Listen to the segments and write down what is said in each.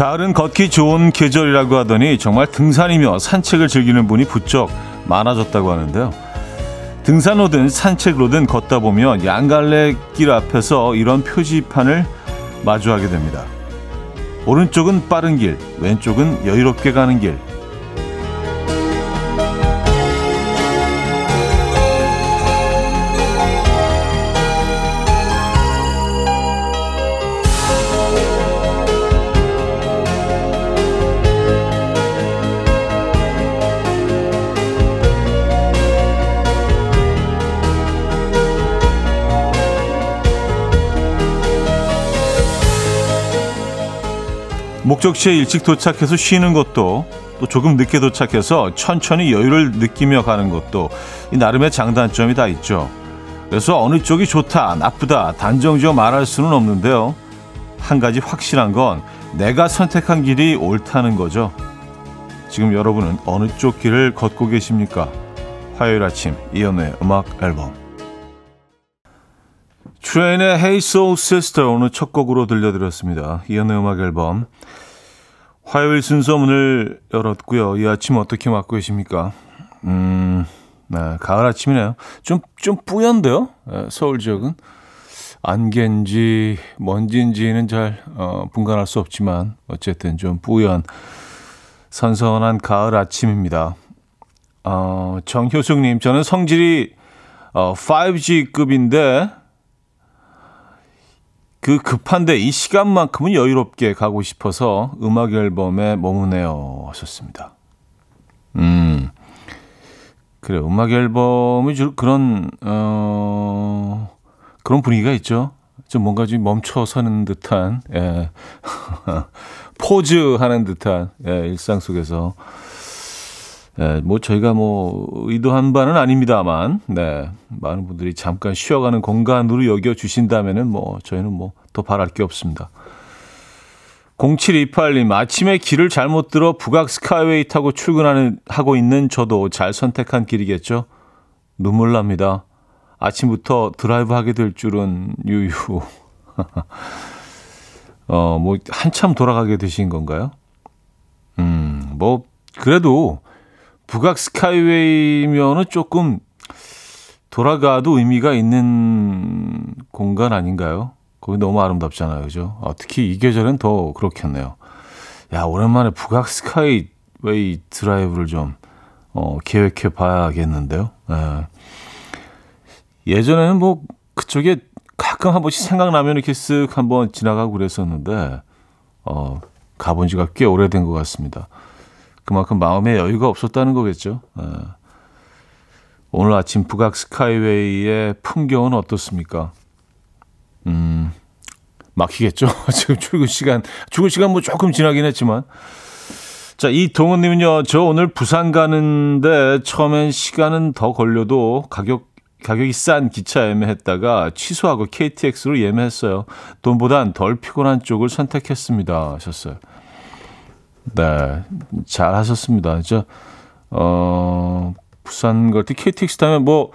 가을은 걷기 좋은 계절이라고 하더니 정말 등산이며 산책을 즐기는 분이 부쩍 많아졌다고 하는데요. 등산로든 산책로든 걷다 보면 양갈래 길 앞에서 이런 표지판을 마주하게 됩니다. 오른쪽은 빠른 길, 왼쪽은 여유롭게 가는 길. 목적지에 일찍 도착해서 쉬는 것도 또 조금 늦게 도착해서 천천히 여유를 느끼며 가는 것도 이 나름의 장단점이 다 있죠. 그래서 어느 쪽이 좋다, 나쁘다 단정지어 말할 수는 없는데요. 한 가지 확실한 건 내가 선택한 길이 옳다는 거죠. 지금 여러분은 어느 쪽 길을 걷고 계십니까? 화요일 아침 이연의 음악 앨범 트레인의 Hey Soul Sister 오늘 첫 곡으로 들려드렸습니다. 이연의 음악 앨범 화요일 순서 문을 열었고요. 이 아침 어떻게 맞고 계십니까? 음, 네, 가을 아침이네요. 좀, 좀 뿌연데요? 네, 서울 지역은. 안개인지 먼지인지는 잘 어, 분간할 수 없지만 어쨌든 좀 뿌연 선선한 가을 아침입니다. 어, 정효숙님, 저는 성질이 어, 5G급인데 그 급한데 이 시간만큼은 여유롭게 가고 싶어서 음악 앨범에 머무네요 하셨습니다. 음. 그래 음악 앨범이 줄 그런 어 그런 분위기가 있죠. 좀 뭔가 좀 멈춰 서는 듯한 예. 포즈 하는 듯한 예, 일상 속에서 예, 뭐 저희가 뭐 의도한 바는 아닙니다만, 네 많은 분들이 잠깐 쉬어가는 공간으로 여겨 주신다면은 뭐 저희는 뭐 더 바랄 게 없습니다. 0728님 아침에 길을 잘못 들어 북악 스카이웨이 타고 출근하는 하고 있는 저도 잘 선택한 길이겠죠. 눈물 납니다. 아침부터 드라이브 하게 될 줄은 유유. 어, 뭐 한참 돌아가게 되신 건가요? 음, 뭐 그래도 북악 스카이웨이면은 조금 돌아가도 의미가 있는 공간 아닌가요? 거기 너무 아름답잖아요, 그죠? 아, 특히 이 계절엔 더 그렇겠네요. 야, 오랜만에 북악 스카이웨이 드라이브를 좀 어, 계획해 봐야겠는데요. 예. 예전에는 뭐 그쪽에 가끔 한 번씩 생각나면 이렇게 쓱 한번 지나가고 그랬었는데 어, 가본 지가 꽤 오래된 것 같습니다. 그만큼 마음에 여유가 없었다는 거겠죠. 예. 오늘 아침 북악 스카이웨이의 풍경은 어떻습니까? 음, 막히겠죠. 지금 출근 시간, 출근 시간 뭐 조금 지나긴 했지만. 자, 이동훈님은요, 저 오늘 부산 가는데 처음엔 시간은 더 걸려도 가격, 가격이 싼 기차 예매했다가 취소하고 KTX로 예매했어요. 돈보단 덜 피곤한 쪽을 선택했습니다. 하셨어요. 네, 잘 하셨습니다. 저, 어, 부산 갈때 KTX 타면 뭐,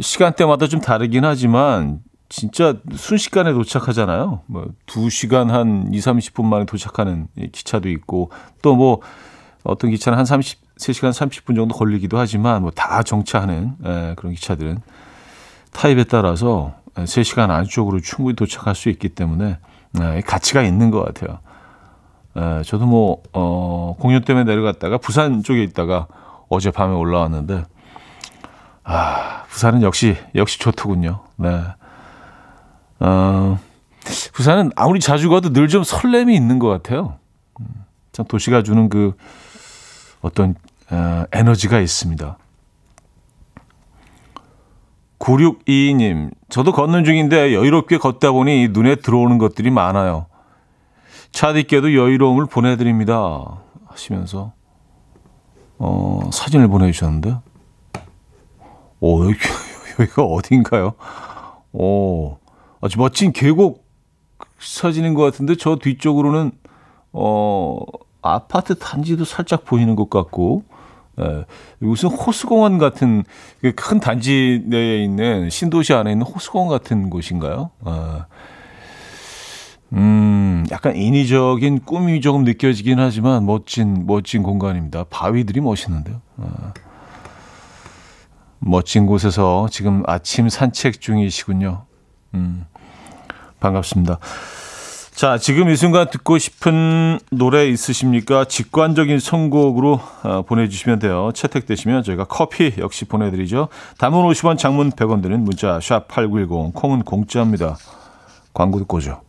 시간대마다 좀 다르긴 하지만, 진짜 순식간에 도착하잖아요. 뭐, 2시간 한 2, 30분 만에 도착하는 기차도 있고, 또 뭐, 어떤 기차는 한 30, 3시간 30분 정도 걸리기도 하지만, 뭐, 다 정차하는, 예, 그런 기차들은 타입에 따라서 3시간 안쪽으로 충분히 도착할 수 있기 때문에, 예, 가치가 있는 것 같아요. 에, 예, 저도 뭐, 어, 공연 때문에 내려갔다가 부산 쪽에 있다가 어제 밤에 올라왔는데, 아, 부산은 역시, 역시 좋더군요. 네. 어, 부산은 아무리 자주 가도 늘 좀 설렘이 있는 것 같아요. 음, 참 도시가 주는 그 어떤 어, 에너지가 있습니다. 9622님, 저도 걷는 중인데 여유롭게 걷다 보니 눈에 들어오는 것들이 많아요. 차디께도 여유로움을 보내드립니다. 하시면서, 어, 사진을 보내주셨는데, 오, 여기, 여기가 어딘가요? 오, 아주 멋진 계곡 사진인 것 같은데, 저 뒤쪽으로는, 어, 아파트 단지도 살짝 보이는 것 같고, 예, 무슨 호수공원 같은 그큰 단지 내에 있는 신도시 안에 있는 호수공원 같은 곳인가요? 예. 음, 약간 인위적인 꿈이 조금 느껴지긴 하지만 멋진, 멋진 공간입니다. 바위들이 멋있는데요. 아, 멋진 곳에서 지금 아침 산책 중이시군요. 음, 반갑습니다. 자, 지금 이 순간 듣고 싶은 노래 있으십니까? 직관적인 선곡으로 어, 보내주시면 돼요. 채택되시면 저희가 커피 역시 보내드리죠. 담은 50원, 장문 100원 드는 문자 샵 8910, 콩은 공짜입니다. 광고 듣고 오죠.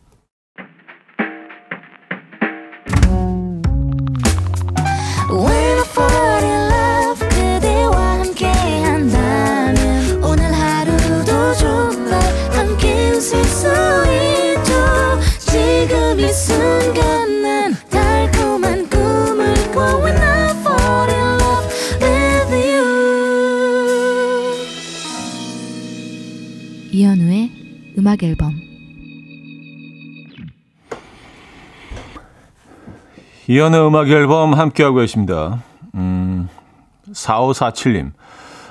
이연의 음악 앨범 함께하고 계십니다. 음, 4547님.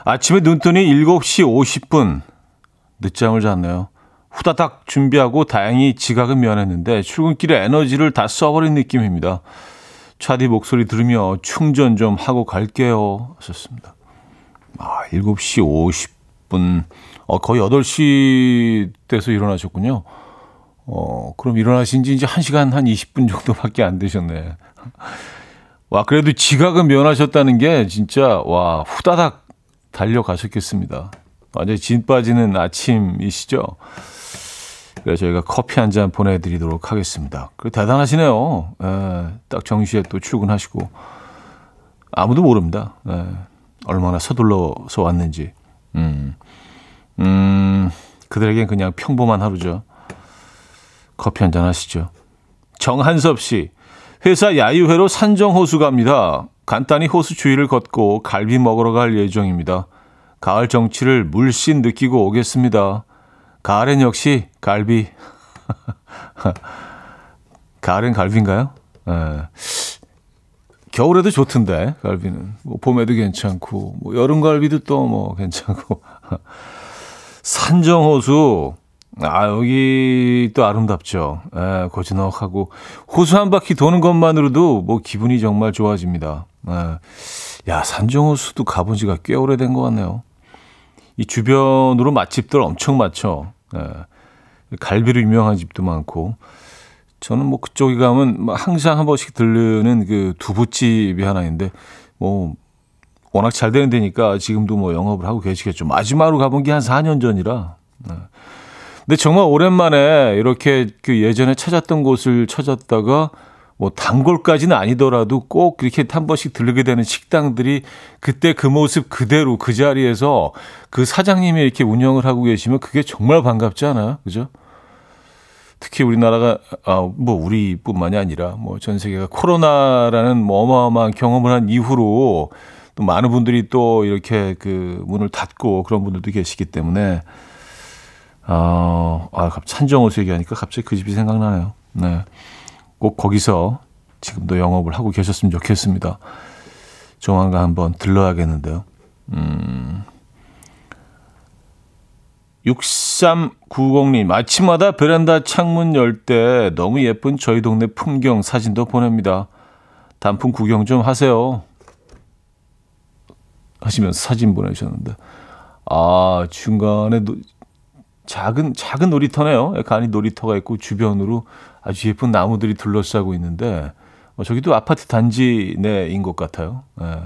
아침에 눈 뜨니 7시 50분. 늦잠을 잤네요. 후다닥 준비하고 다행히 지각은 면했는데 출근길에 에너지를 다 써버린 느낌입니다. 차디 목소리 들으며 충전 좀 하고 갈게요. 하셨습니다. 아, 7시 50분. 어, 거의 8시 돼서 일어나셨군요. 어, 그럼 일어나신 지 이제 1시간 한 20분 정도밖에 안 되셨네. 와, 그래도 지각은 면하셨다는 게 진짜, 와, 후다닥 달려가셨겠습니다. 완전히 진 빠지는 아침이시죠? 그래서 저희가 커피 한 잔 보내드리도록 하겠습니다. 그 대단하시네요. 에, 예, 딱 정시에 또 출근하시고. 아무도 모릅니다. 에, 예, 얼마나 서둘러서 왔는지. 음. 음, 그들에겐 그냥 평범한 하루죠. 커피 한 잔 하시죠. 정한섭 씨, 회사 야유회로 산정호수 갑니다. 간단히 호수 주위를 걷고 갈비 먹으러 갈 예정입니다. 가을 정취를 물씬 느끼고 오겠습니다. 가을엔 역시 갈비. 가을엔 갈비인가요? 예. 겨울에도 좋던데, 갈비는. 뭐 봄에도 괜찮고, 뭐 여름 갈비도 또 뭐 괜찮고. 산정호수. 아, 여기 또 아름답죠. 예, 고즈넉하고. 호수 한 바퀴 도는 것만으로도 뭐 기분이 정말 좋아집니다. 예. 야, 산정호수도 가본 지가 꽤 오래된 것 같네요. 이 주변으로 맛집들 엄청 많죠. 예. 갈비로 유명한 집도 많고. 저는 뭐 그쪽에 가면 항상 한 번씩 들르는 그 두부집이 하나 있는데, 뭐, 워낙 잘 되는 데니까 지금도 뭐 영업을 하고 계시겠죠. 마지막으로 가본 게 한 4년 전이라. 네. 근데 정말 오랜만에 이렇게 그 예전에 찾았던 곳을 찾았다가 뭐 단골까지는 아니더라도 꼭 이렇게 한 번씩 들르게 되는 식당들이 그때 그 모습 그대로 그 자리에서 그 사장님이 이렇게 운영을 하고 계시면 그게 정말 반갑지 않아요? 그죠? 특히 우리나라가 아 뭐 우리뿐만이 아니라 뭐 전 세계가 코로나라는 뭐 어마어마한 경험을 한 이후로 또 많은 분들이 또 이렇게 그 문을 닫고 그런 분들도 계시기 때문에 어, 아, 찬정호수 얘기하니까 갑자기 그 집이 생각나네요. 네. 꼭 거기서 지금도 영업을 하고 계셨으면 좋겠습니다. 조만간 한번 들러야겠는데요. 음. 6390님, 아침마다 베란다 창문 열 때 너무 예쁜 저희 동네 풍경 사진도 보냅니다. 단풍 구경 좀 하세요. 하시면서 사진 보내주셨는데 아 중간에 노, 작은 작은 놀이터네요. 간이 놀이터가 있고 주변으로 아주 예쁜 나무들이 둘러싸고 있는데 어, 저기도 아파트 단지 내인 것 같아요. 예,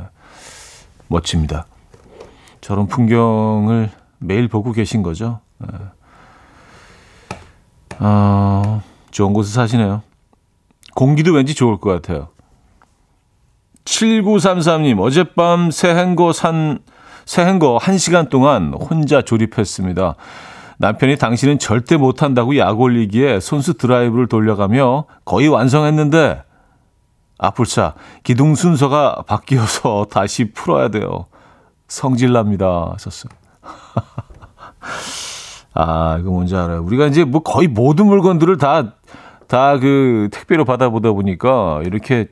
멋집니다. 저런 풍경을 매일 보고 계신 거죠. 예. 어, 좋은 곳에 사시네요. 공기도 왠지 좋을 것 같아요. 7933님, 어젯밤 새행거 산, 새행거 1시간 동안 혼자 조립했습니다. 남편이 당신은 절대 못한다고 약 올리기에 손수 드라이브를 돌려가며 거의 완성했는데, 아풀차, 기둥 순서가 바뀌어서 다시 풀어야 돼요. 성질납니다. 하셨어요. 아, 이거 뭔지 알아요. 우리가 이제 뭐 거의 모든 물건들을 다, 다 그 택배로 받아보다 보니까 이렇게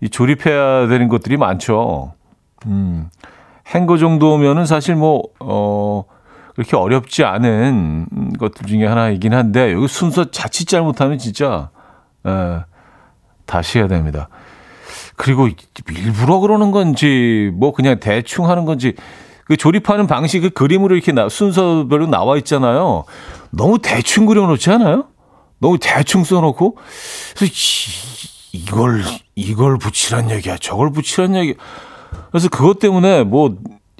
이 조립해야 되는 것들이 많죠. 음. 행거 정도면은 사실 뭐, 어, 그렇게 어렵지 않은 것들 중에 하나이긴 한데 여기 순서 자칫 잘못하면 진짜 에, 다시 해야 됩니다. 그리고 일부러 그러는 건지 뭐 그냥 대충 하는 건지 그 조립하는 방식 그 그림으로 이렇게 나, 순서별로 나와 있잖아요. 너무 대충 그려놓지 않아요? 너무 대충 써놓고 이, 이걸 이걸 붙이란 얘기야 저걸 붙이란 얘기 그래서 그것 때문에 뭐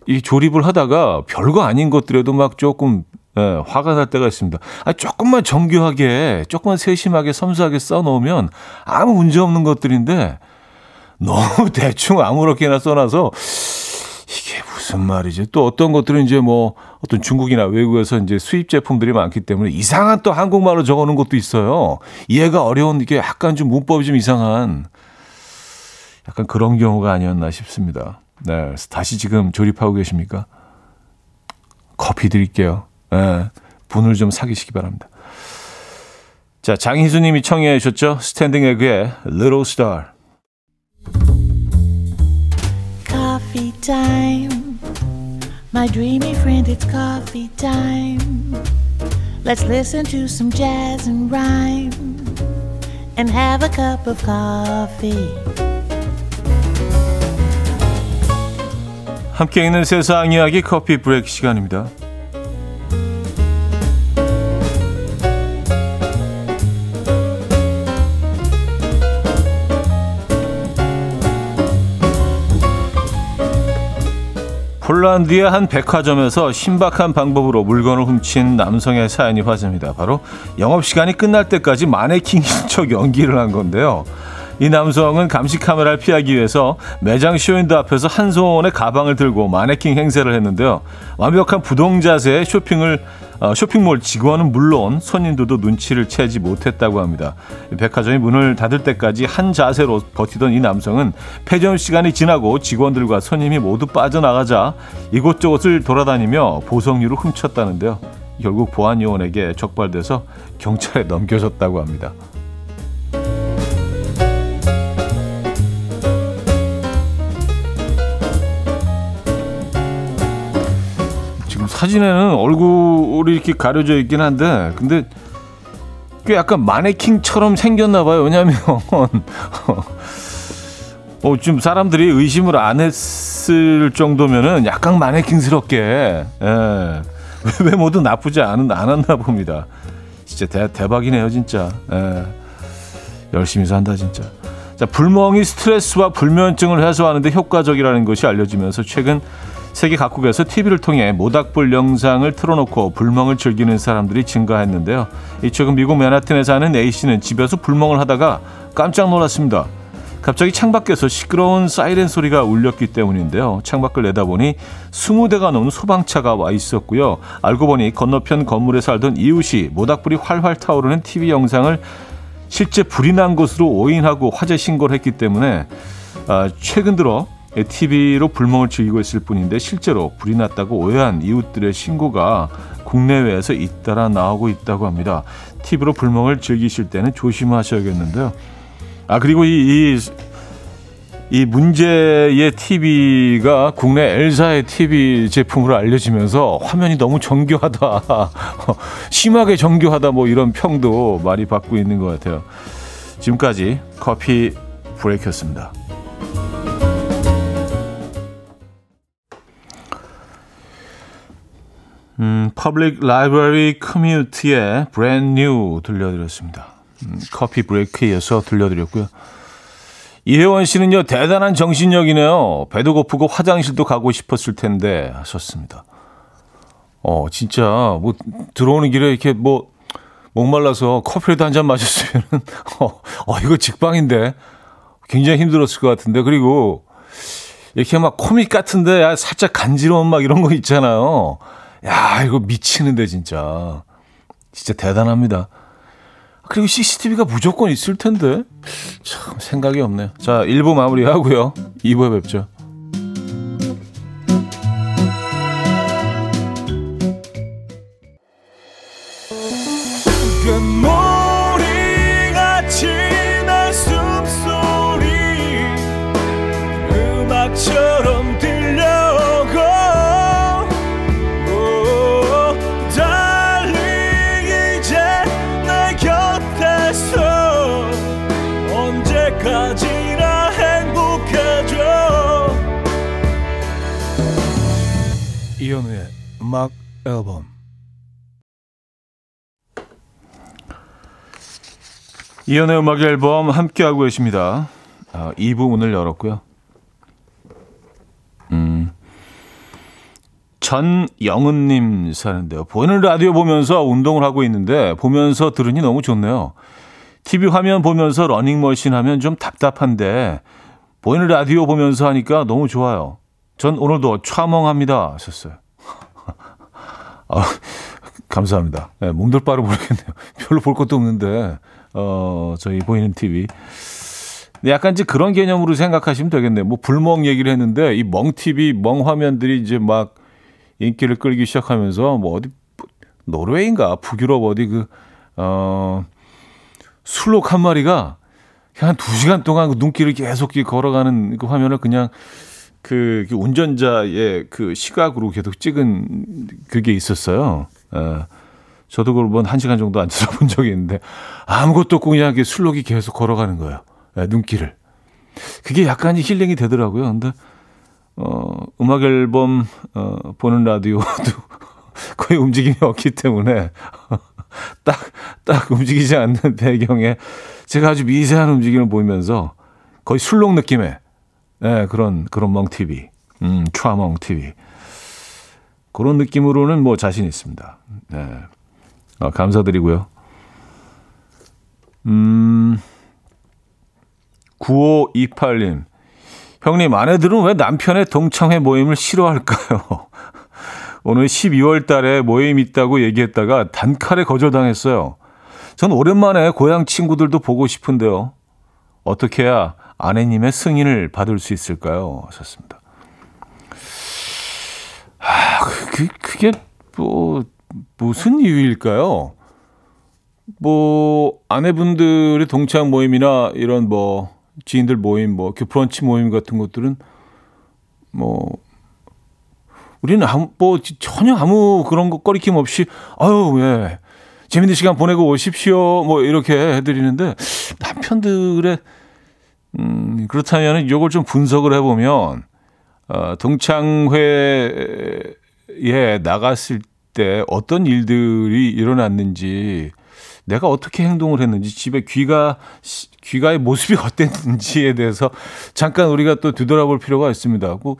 이 조립을 하다가 별거 아닌 것들에도 막 조금 예, 화가 날 때가 있습니다. 아, 조금만 정교하게, 조금만 세심하게, 섬세하게 써놓으면 아무 문제 없는 것들인데 너무 대충 아무렇게나 써놔서 이게 무슨 말이지? 또 어떤 것들은 이제 뭐 어떤 중국이나 외국에서 이제 수입 제품들이 많기 때문에 이상한 또 한국말로 적어놓은 것도 있어요. 이해가 어려운 게 약간 좀 문법이 좀 이상한 약간 그런 경우가 아니었나 싶습니다. 네, 다시 지금 조립하고 계십니까? 커피 드릴게요. 네, 분을 좀 사귀시기 바랍니다. 자, 장희수님이 청해 주셨죠? 스탠딩 에그의 Little Star. Coffee time. My dreamy friend, it's coffee time. Let's listen to some jazz and rhyme and have a cup of coffee. 함께 있는 세상 이야기 커피 브레이크 시간입니다. 폴란드의 한 백화점에서 신박한 방법으로 물건을 훔친 남성의 사연이 화제입니다. 바로 영업시간이 끝날 때까지 마네킹인 척 연기를 한 건데요. 이 남성은 감시 카메라를 피하기 위해서 매장 쇼윈도 앞에서 한 손에 가방을 들고 마네킹 행세를 했는데요. 완벽한 부동 자세의 쇼핑을 어, 쇼핑몰 직원은 물론 손님들도 눈치를 채지 못했다고 합니다. 백화점이 문을 닫을 때까지 한 자세로 버티던 이 남성은 폐점 시간이 지나고 직원들과 손님이 모두 빠져나가자 이곳저곳을 돌아다니며 보석류를 훔쳤다는데요. 결국 보안 요원에게 적발돼서 경찰에 넘겨졌다고 합니다. 사진에는 얼굴이 이렇게 가려져 있긴 한데 근데 꽤 약간 마네킹처럼 생겼나 봐요. 왜냐하면 어, 좀 사람들이 의심을 안 했을 정도면은 약간 마네킹스럽게 예. 외모도 나쁘지 않은 않았나 봅니다. 진짜 대, 대박이네요, 진짜. 예. 열심히 산다, 진짜. 자, 불멍이 스트레스와 불면증을 해소하는데 효과적이라는 것이 알려지면서 최근 세계 각국에서 TV를 통해 모닥불 영상을 틀어놓고 불멍을 즐기는 사람들이 증가했는데요. 이 최근 미국 맨하튼에 사는 A씨는 집에서 불멍을 하다가 깜짝 놀랐습니다. 갑자기 창밖에서 시끄러운 사이렌 소리가 울렸기 때문인데요. 창밖을 내다보니 20대가 넘는 소방차가 와 있었고요. 알고 보니 건너편 건물에 살던 이웃이 모닥불이 활활 타오르는 TV 영상을 실제 불이 난 것으로 오인하고 화재 신고를 했기 때문에 아, 최근 들어 TV로 불멍을 즐기고 있을 뿐인데 실제로 불이 났다고 오해한 이웃들의 신고가 국내외에서 잇따라 나오고 있다고 합니다. TV로 불멍을 즐기실 때는 조심하셔야겠는데요. 아 그리고 이, 이, 이 문제의 TV가 국내 엘사의 TV 제품으로 알려지면서 화면이 너무 정교하다, 심하게 정교하다 뭐 이런 평도 많이 받고 있는 것 같아요. 지금까지 커피 브레이크였습니다. 음, Public Library Community의 Brand New 들려드렸습니다. 음, 커피 브레이크에 이어서 들려드렸고요. 이혜원 씨는요, 대단한 정신력이네요. 배도 고프고 화장실도 가고 싶었을 텐데 하셨습니다. 어, 진짜, 뭐, 들어오는 길에 이렇게 뭐, 목말라서 커피라도 한 잔 마셨으면, 어, 어, 이거 직방인데. 굉장히 힘들었을 것 같은데. 그리고, 이렇게 막 코믹 같은데, 살짝 간지러운 막 이런 거 있잖아요. 야, 이거 미치는데, 진짜. 진짜 대단합니다. 그리고 CCTV가 무조건 있을 텐데. 참, 생각이 없네요. 자, 1부 마무리 하고요. 2부에 뵙죠. 음악 앨범 이현우의 음악 앨범 함께하고 계십니다. 아, 2부 문을 열었고요. 음, 전영은님 사는데요. 보이는 라디오 보면서 운동을 하고 있는데 보면서 들으니 너무 좋네요. TV 화면 보면서 러닝머신 하면 좀 답답한데 보이는 라디오 보면서 하니까 너무 좋아요. 전 오늘도 촬멍합니다 하셨어요. 아, 감사합니다. 네, 몸둘 바를 모르겠네요. 별로 볼 것도 없는데 어, 저희 보이는 TV. 약간 이제 그런 개념으로 생각하시면 되겠네요. 뭐 불멍 얘기를 했는데 이 멍 TV, 멍 화면들이 이제 막 인기를 끌기 시작하면서 뭐 어디 노르웨이인가 북유럽 어디 그 어, 술록 한 마리가 한 두 시간 동안 그 눈길을 계속 걸어가는 그 화면을 그냥 그, 그 운전자의 그 시각으로 계속 찍은 그게 있었어요. 에, 저도 그걸 한 시간 정도 앉아서 본 적이 있는데 아무것도 없고 그냥 술록이 계속 걸어가는 거예요. 에, 눈길을. 그게 약간 힐링이 되더라고요. 근데 어, 음악 앨범 어, 보는 라디오도 거의 움직임이 없기 때문에 딱, 딱 움직이지 않는 배경에 제가 아주 미세한 움직임을 보이면서 거의 술록 느낌의 네, 그런, 그런 멍 TV. 음, 촤멍 TV. 그런 느낌으로는 뭐 자신 있습니다. 네. 어, 감사드리고요. 음, 9528님. 형님, 아내들은 왜 남편의 동창회 모임을 싫어할까요? 오늘 12월 달에 모임 있다고 얘기했다가 단칼에 거절당했어요. 전 오랜만에 고향 친구들도 보고 싶은데요. 어떻게 해야 아내님의 승인을 받을 수 있을까요? 하셨습니다. 아, 그, 그게 뭐, 무슨 이유일까요? 뭐, 아내분들의 동창 모임이나 이런 뭐, 지인들 모임, 뭐, 브런치 모임 같은 것들은 뭐, 우리는 아무, 뭐, 전혀 아무 그런 거 꺼리낌 없이, 아유, 예. 재밌는 시간 보내고 오십시오. 뭐, 이렇게 해드리는데, 남편들의 음, 그렇다면 이걸 좀 분석을 해보면, 어, 동창회에 나갔을 때 어떤 일들이 일어났는지, 내가 어떻게 행동을 했는지, 집에 귀가, 귀가의 모습이 어땠는지에 대해서 잠깐 우리가 또 뒤돌아볼 필요가 있습니다. 그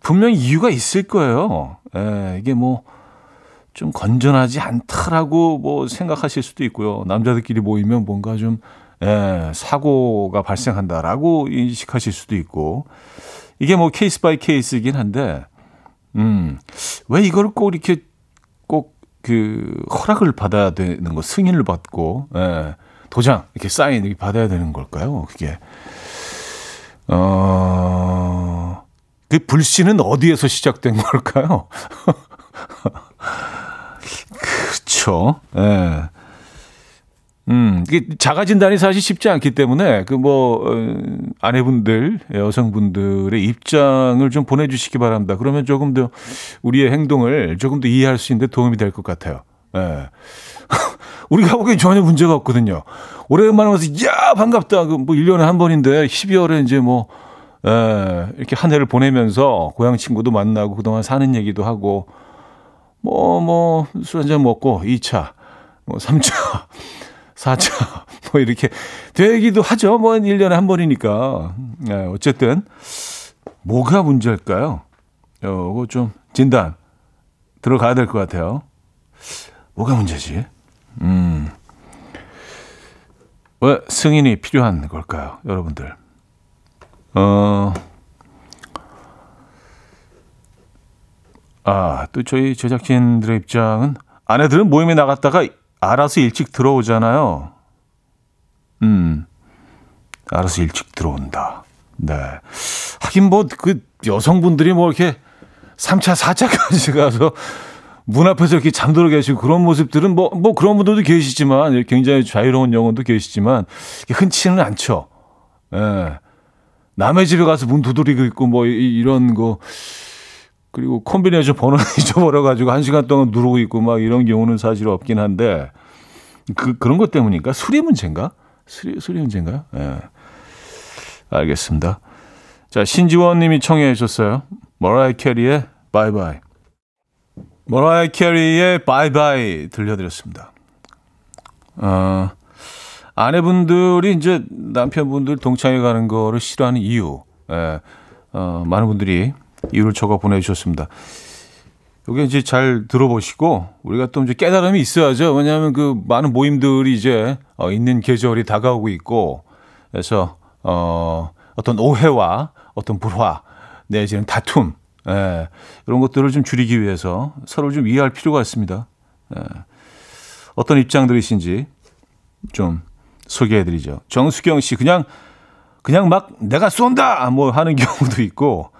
분명히 이유가 있을 거예요. 에, 예, 이게 뭐, 좀 건전하지 않다라고 뭐 생각하실 수도 있고요. 남자들끼리 모이면 뭔가 좀 예, 사고가 발생한다라고 인식하실 수도 있고 이게 뭐 case by case이긴 한데 음, 왜 이걸 꼭 이렇게 꼭 그 허락을 받아야 되는 거 승인을 받고 예, 도장 이렇게 사인 이렇게 받아야 되는 걸까요? 그게 어, 그 불씨는 어디에서 시작된 걸까요? 그렇죠. 예. 음, 이게 자가 진단이 사실 쉽지 않기 때문에 그뭐 어, 아내분들, 여성분들의 입장을 좀 보내 주시기 바랍니다. 그러면 조금 더 우리의 행동을 조금 더 이해할 수 있는데 도움이 될 것 같아요. 예. 우리가 보기엔 전혀 문제가 없거든요. 오랜만에 와서, 야, 반갑다. 그 뭐 1년에 한 번인데 12월에 이제 뭐, 예, 이렇게 한 해를 보내면서 고향 친구도 만나고 그동안 사는 얘기도 하고, 뭐, 뭐, 술 한잔 먹고 2차, 뭐 3차. 4차, 뭐 이렇게 되기도 하죠. 뭐 1년에 한 번이니까. 네, 어쨌든, 뭐가 문제일까요? 어, 이거 좀 진단 들어가야 될 것 같아요. 뭐가 문제지? 음. 왜 승인이 필요한 걸까요, 여러분들? 어, 아, 또 저희 제작진들의 입장은 아내들은 모임에 나갔다가 알아서 일찍 들어오잖아요. 음, 알아서 일찍 들어온다. 네. 하긴 뭐, 그 여성분들이 뭐 이렇게 3차, 4차까지 가서 문 앞에서 이렇게 잠들어 계시고 그런 모습들은 뭐, 뭐 그런 분들도 계시지만, 굉장히 자유로운 영혼도 계시지만, 흔치는 않죠. 예. 네. 남의 집에 가서 문 두드리고 있고 뭐 이런 거, 그리고 콤비네이션 번호 잊어버려가지고 한 시간 동안 누르고 있고 막 이런 경우는 사실 없긴 한데 그 그런 것 때문인가? 수리 문제인가? 수리 수리 문제인가요? 예. 네. 알겠습니다. 자 신지원 님이 청해 주셨어요. 머라이 캐리의 Bye Bye. 머라이 캐리의 Bye Bye 들려드렸습니다. 어, 아내분들이 이제 남편분들 동창회 가는 거를 싫어하는 이유, 예, 어, 많은 분들이 이유를 적어 보내주셨습니다. 여기 이제 잘 들어보시고 우리가 또 이제 깨달음이 있어야죠. 왜냐하면 그 많은 모임들이 이제 어, 있는 계절이 다가오고 있고 그래서 어, 어떤 오해와 어떤 불화 내지는 다툼 예, 이런 것들을 좀 줄이기 위해서 서로 좀 이해할 필요가 있습니다. 예, 어떤 입장들이신지 좀 소개해드리죠. 정수경 씨 그냥 그냥 막 내가 쏜다 뭐 하는 경우도 있고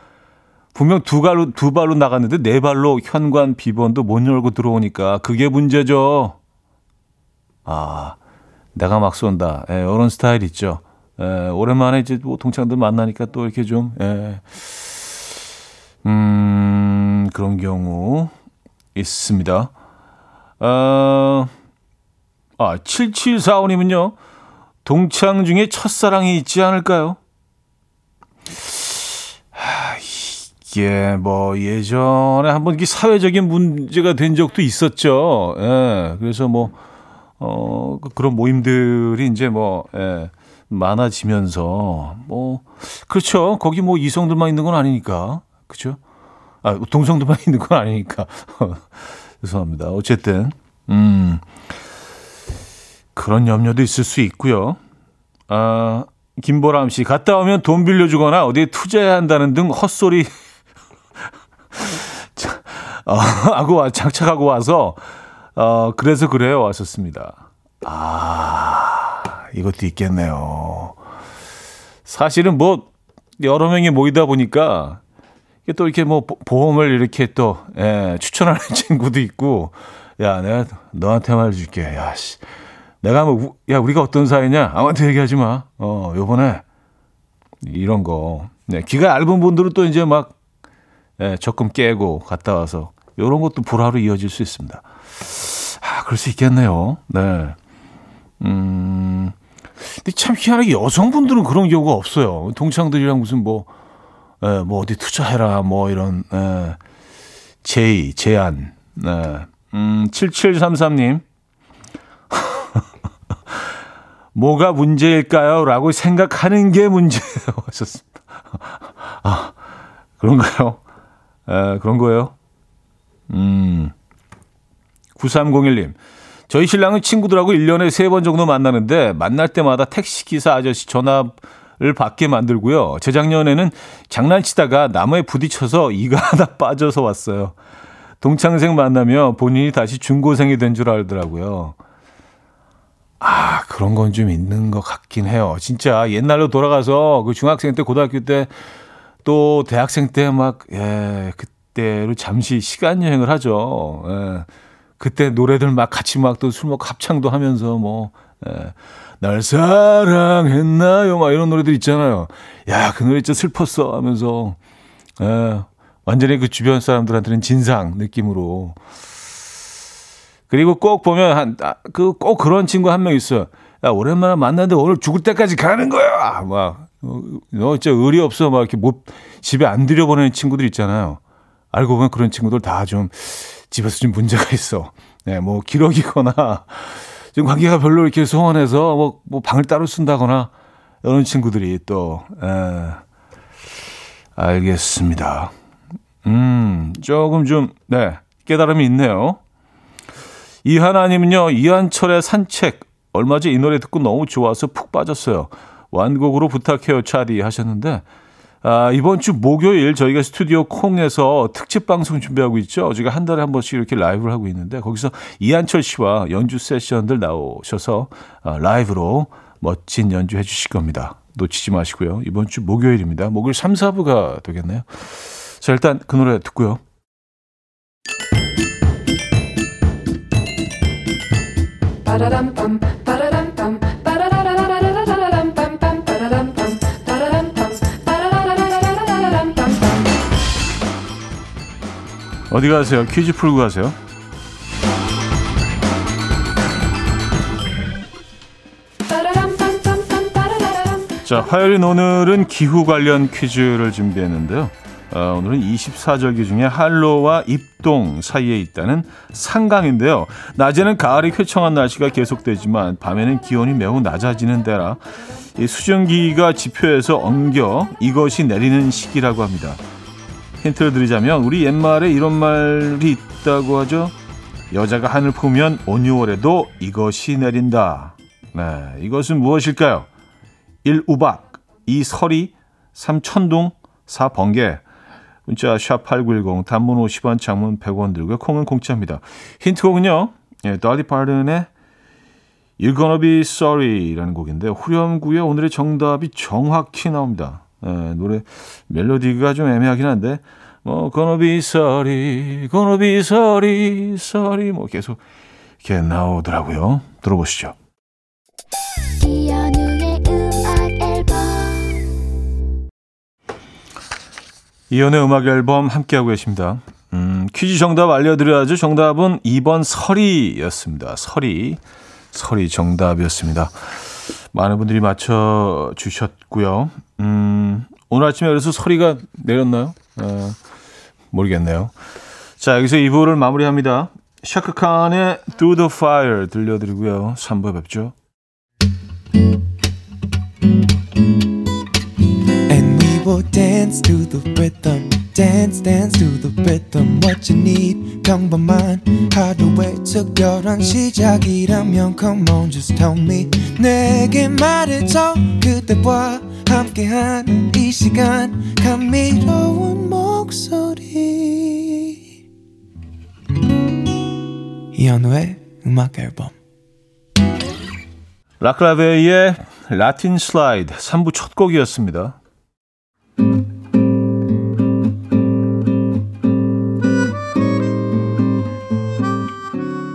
분명 두 발로 두 발로 나갔는데 네 발로 현관 비번도 못 열고 들어오니까 그게 문제죠. 아 내가 막 쏜다. 예, 이런 스타일 있죠. 예, 오랜만에 이제 뭐 동창들 만나니까 또 이렇게 좀 예. 음 그런 경우 있습니다. 어, 아 7745님은요. 동창 중에 첫사랑이 있지 않을까요? 하, 이게 뭐 예전에 한번 이게 사회적인 문제가 된 적도 있었죠. 예. 그래서 뭐, 어, 그런 모임들이 이제 뭐, 예. 많아지면서 뭐, 그렇죠. 거기 뭐 이성들만 있는 건 아니니까. 그죠? 아, 동성들만 있는 건 아니니까. 죄송합니다. 어쨌든, 음. 그런 염려도 있을 수 있고요. 아, 김보람 씨, 갔다 오면 돈 빌려주거나 어디에 투자해야 한다는 등 헛소리 어, 하고 장착하고 와서 어, 그래서 그래요 왔었습니다. 아, 이것도 있겠네요. 사실은 뭐 여러 명이 모이다 보니까 또 이렇게 뭐 보험을 이렇게 또 예, 추천하는 친구도 있고 야 내가 너한테 말해줄게 야 씨. 내가 뭐, 야, 우리가 어떤 사이냐? 아무한테 얘기하지 마. 어, 요번에, 이런 거. 네, 기가 얇은 분들은 또 이제 막, 예, 적금 깨고 갔다 와서, 요런 것도 불화로 이어질 수 있습니다. 아, 그럴 수 있겠네요. 네. 음, 근데 참 희한하게 여성분들은 그런 경우가 없어요. 동창들이랑 무슨 뭐, 예, 뭐 어디 투자해라, 뭐 이런, 예, 제의, 제안. 네. 음, 7733님. 뭐가 문제일까요? 라고 생각하는 게 문제라고 하셨습니다. 아, 그런가요? 에, 그런 거예요? 음. 9301님. 저희 신랑은 친구들하고 1년에 3번 정도 만나는데 만날 때마다 택시 기사 아저씨 전화를 받게 만들고요. 재작년에는 장난치다가 나무에 부딪혀서 이가 하나 빠져서 왔어요. 동창생 만나며 본인이 다시 중고생이 된 줄 알더라고요. 아, 그런 건 좀 있는 것 같긴 해요. 진짜 옛날로 돌아가서 그 중학생 때, 고등학교 때, 또 대학생 때 막, 예, 그 때로 잠시 시간 여행을 하죠. 예. 그때 노래들 막 같이 막 또 술 먹고 합창도 하면서 뭐, 예. 날 사랑했나요? 막 이런 노래들 있잖아요. 야, 그 노래 진짜 슬펐어 하면서, 예. 완전히 그 주변 사람들한테는 진상 느낌으로. 그리고 꼭 보면 한 그 꼭 그런 친구 한 명 있어. 야 오랜만에 만났는데 오늘 죽을 때까지 가는 거야. 막 너 진짜 의리 없어. 막 이렇게 못 집에 안 들여보내는 친구들 있잖아요. 알고 보면 그런 친구들 다 좀 집에서 좀 문제가 있어. 네, 뭐 기러기거나 좀 관계가 별로 이렇게 소원해서 뭐, 뭐 방을 따로 쓴다거나 이런 친구들이 또 에, 알겠습니다. 음, 조금 좀 네, 깨달음이 있네요. 이하나님은요, 이한철의 산책. 얼마 전 이 노래 듣고 너무 좋아서 푹 빠졌어요. 완곡으로 부탁해요, 차디 하셨는데, 아, 이번 주 목요일 저희가 스튜디오 콩에서 특집 방송 준비하고 있죠. 저희가 한 달에 한 번씩 이렇게 라이브를 하고 있는데, 거기서 이한철 씨와 연주 세션들 나오셔서 아, 라이브로 멋진 연주 해주실 겁니다. 놓치지 마시고요. 이번 주 목요일입니다. 목요일 3, 4부가 되겠네요. 자, 일단 그 노래 듣고요. 어디 가세요? 퀴즈 풀고 가세요. 자, 화요일인 오늘은 기후 관련 퀴즈를 준비했는데요. 어, 오늘은 24절기 중에 한로와 입동 사이에 있다는 상강인데요. 낮에는 가을이 쾌청한 날씨가 계속되지만 밤에는 기온이 매우 낮아지는 데라 이 수증기가 지표에서 엉겨 이것이 내리는 시기라고 합니다. 힌트를 드리자면 우리 옛말에 이런 말이 있다고 하죠. 여자가 하늘 보면 온 6월에도 이것이 내린다. 네, 이것은 무엇일까요? 1. 우박 2. 서리 3. 천둥 4. 번개 문자 샵8910 단문 50원 장문 100원 들고요. 콩은 공짜입니다. 힌트곡은요. 예, 더디 파든의 You're Gonna Be Sorry라는 곡인데 후렴구에 오늘의 정답이 정확히 나옵니다. 예, 노래 멜로디가 좀 애매하긴 한데 뭐 Gonna Be Sorry, Gonna Be Sorry, Sorry 뭐 계속 이렇게 나오더라고요. 들어보시죠. 이연의 음악 앨범 함께하고 계십니다. 음, 퀴즈 정답 알려드려야죠. 정답은 2번 설이였습니다. 설이. 설이 정답이었습니다. 많은 분들이 맞춰 주셨고요. 음, 오늘 아침에 그래서 설이가 내렸나요? 어, 모르겠네요. 자, 여기서 2부를 마무리합니다. 샤크칸의 Do the Fire 들려드리고요. 3부에 뵙죠. will dance to the rhythm. Dance, dance to the rhythm. What you need, 평범한 하루의 특별한 시작이라면 Come on, just tell me. 내게 말해줘 그대와 함께한 이 시간 감미로운 목소리. 이현우의 음악 앨범. 라클라베이의 라틴 슬라이드 3부 첫 곡이었습니다.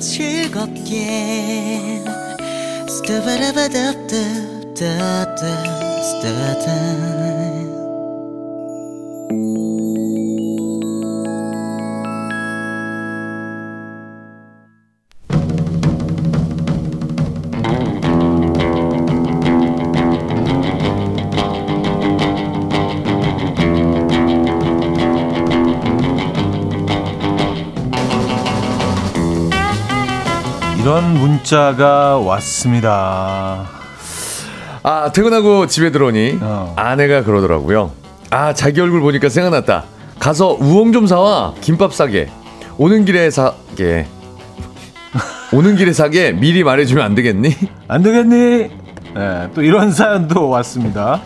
즐겁게 이런 문자가 왔습니다. 아, 퇴근하고 집에 들어오니 어. 아내가 그러더라고요. 아, 자기 얼굴 보니까 생각났다. 가서 우엉 좀 사와. 김밥 싸게. 오는 길에 사게. 오는 길에 사게 미리 말해주면 안 되겠니? 안 되겠니? 네, 또 이런 사연도 왔습니다.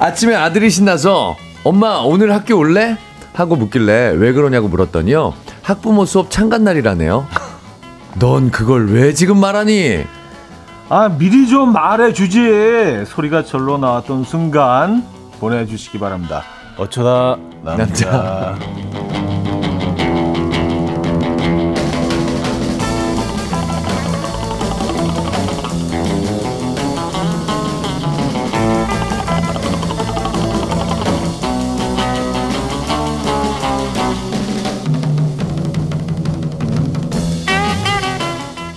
아침에 아들이 신나서 엄마 오늘 학교 올래? 하고 묻길래 왜 그러냐고 물었더니요. 학부모 수업 참관 날이라네요. 넌 그걸 왜 지금 말하니? 아 미리 좀 말해주지 소리가 절로 나왔던 순간 보내주시기 바랍니다 어쩌다 남자, 남자.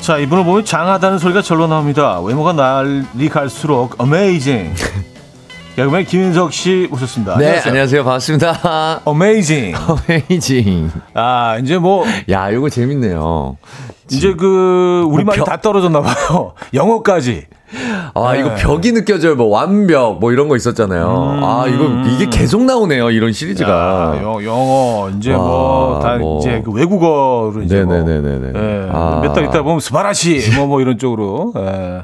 자, 이분을 보면 장하다는 소리가 절로 나옵니다. 외모가 날이 갈수록 어메이징. 개그맨 김인석 씨 오셨습니다. 네, 안녕하세요. 안녕하세요. 반갑습니다. 어메이징. 어메이징. 아, 이제 뭐. 야, 이거 재밌네요. 이제 그, 우리말이 뭐 다 떨어졌나 봐요. 영어까지. 아, 네. 이거 벽이 느껴져요. 뭐 완벽 뭐 이런 거 있었잖아요. 음. 아, 이거 이게 계속 나오네요. 이런 시리즈가. 야, 영, 영어 이제 뭐다 뭐. 이제 그 외국어로 이제 네네네네. 뭐, 예, 아. 몇달 있다 보면 스바라시 뭐뭐 뭐 이런 쪽으로. 예.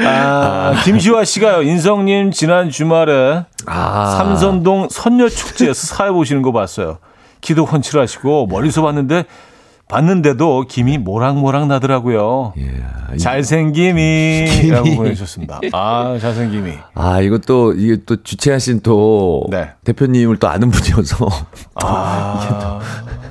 아, 김시화 씨가요. 인성님 지난 주말에 아. 삼선동 선녀 축제에서 사회 보시는 거 봤어요. 기도 헌칠하시고 멀리서 봤는데 봤는데도 김이 모락모락 나더라고요. 예. 잘생김이라고 보내주셨습니다. 아 잘생김이. 아 이것도 이게 또 주최하신 또 네. 대표님을 또 아는 분이어서 아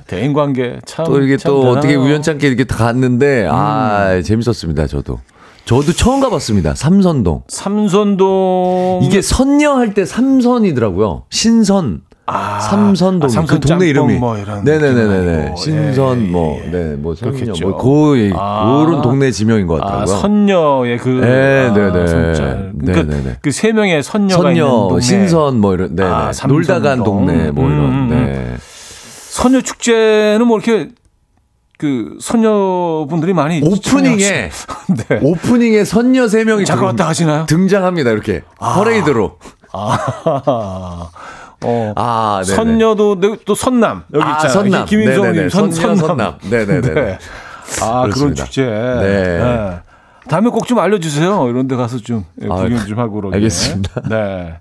대인 관계 참 또 이게 또 대단하네요. 어떻게 우연찮게 이렇게 다 갔는데 아 음. 재밌었습니다 저도. 저도 처음 가봤습니다. 삼선동. 삼선동. 이게 선녀 할 때 삼선이더라고요. 신선. 아, 삼선동 아, 그 동네 이름이 뭐 이런 네네네네 신선 예, 뭐 네 뭐 선녀 뭐 그 아, 그런 동네 지명인 것 같더라고요. 아, 선녀의 그 네, 네네 그러니까 네네네 그세 명의 선녀가 선녀, 있는 동네 신선 뭐 이런 네 아, 놀다 간 동네 뭐 이런 음, 음, 음. 네. 선녀 축제는 뭐 이렇게 그 선녀분들이 많이 오프닝에 네. 오프닝에 선녀 세 명이 잠깐 왔다 하시나요? 등장합니다 이렇게 아. 퍼레이드로. 아. 어. 아, 네네. 선녀도 또 선남 여기 아, 있잖아요. 선남. 김인성님 선, 선녀, 선남. 네네네. 네. 아 그렇습니다. 그런 축제. 네. 네. 다음에 꼭 좀 알려주세요. 이런 데 가서 좀 아, 구경 좀 하고 그러게. 알겠습니다. 네.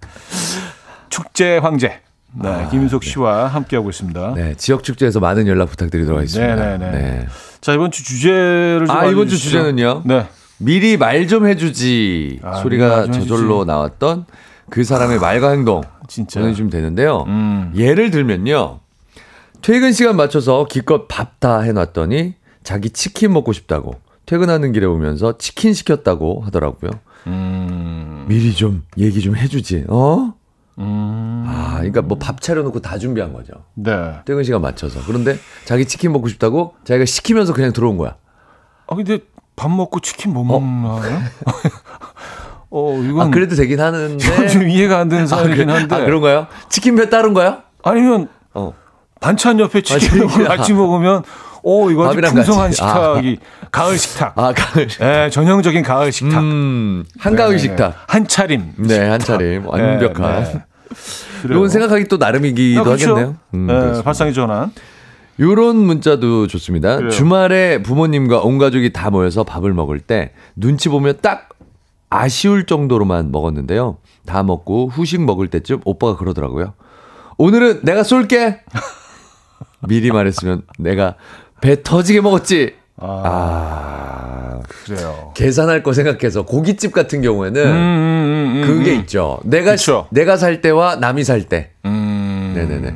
축제 황제. 네, 아, 김인석 네. 씨와 네. 함께하고 있습니다. 네, 지역 축제에서 많은 연락 부탁드리도록 하겠습니다. 네네네. 네. 자, 이번 주 주제를 좀 아, 이번 주 주제는요? 네. 미리 말 좀 해주지 아, 소리가 저절로 해주지. 나왔던 그 사람의 말과 행동 진짜 보내주시면 되는데요. 음. 예를 들면요. 퇴근 시간 맞춰서 기껏 밥 다 해놨더니 자기 치킨 먹고 싶다고 퇴근하는 길에 오면서 치킨 시켰다고 하더라고요. 음. 미리 좀 얘기 좀 해주지. 어? 음. 아, 그러니까 뭐 밥 차려놓고 다 준비한 거죠. 네. 퇴근 시간 맞춰서. 그런데 자기 치킨 먹고 싶다고 자기가 시키면서 그냥 들어온 거야. 아, 근데 밥 먹고 치킨 못 어? 먹나요? 어, 이건. 아, 그래도 되긴 하는데. 좀 이해가 안 되는 사연이긴 한데. 아, 그런가요? 치킨배 따른거야? 아니면, 어. 반찬 옆에 치킨을 아, 같이 먹으면, 오, 이거 아주 풍성한 같이. 식탁이, 아. 가을 식탁. 아, 가을. 네, 전형적인 가을 식탁. 음, 한가을 네, 식탁. 한 차림. 네, 식탁. 한 차림. 완벽한. 네, 네. 이건 생각하기 또 나름이기도 아, 그렇죠? 하겠네요. 음, 네, 발상의 전환. 요런 문자도 좋습니다. 그래요. 주말에 부모님과 온 가족이 다 모여서 밥을 먹을 때 눈치 보면 딱 아쉬울 정도로만 먹었는데요. 다 먹고 후식 먹을 때쯤 오빠가 그러더라고요. 오늘은 내가 쏠게. 미리 말했으면 내가 배 터지게 먹었지. 아, 아, 그래요. 계산할 거 생각해서 고깃집 같은 경우에는 음, 음, 음, 음 그게 음. 있죠. 내가 그쵸. 내가 살 때와 남이 살 때. 음. 네네네.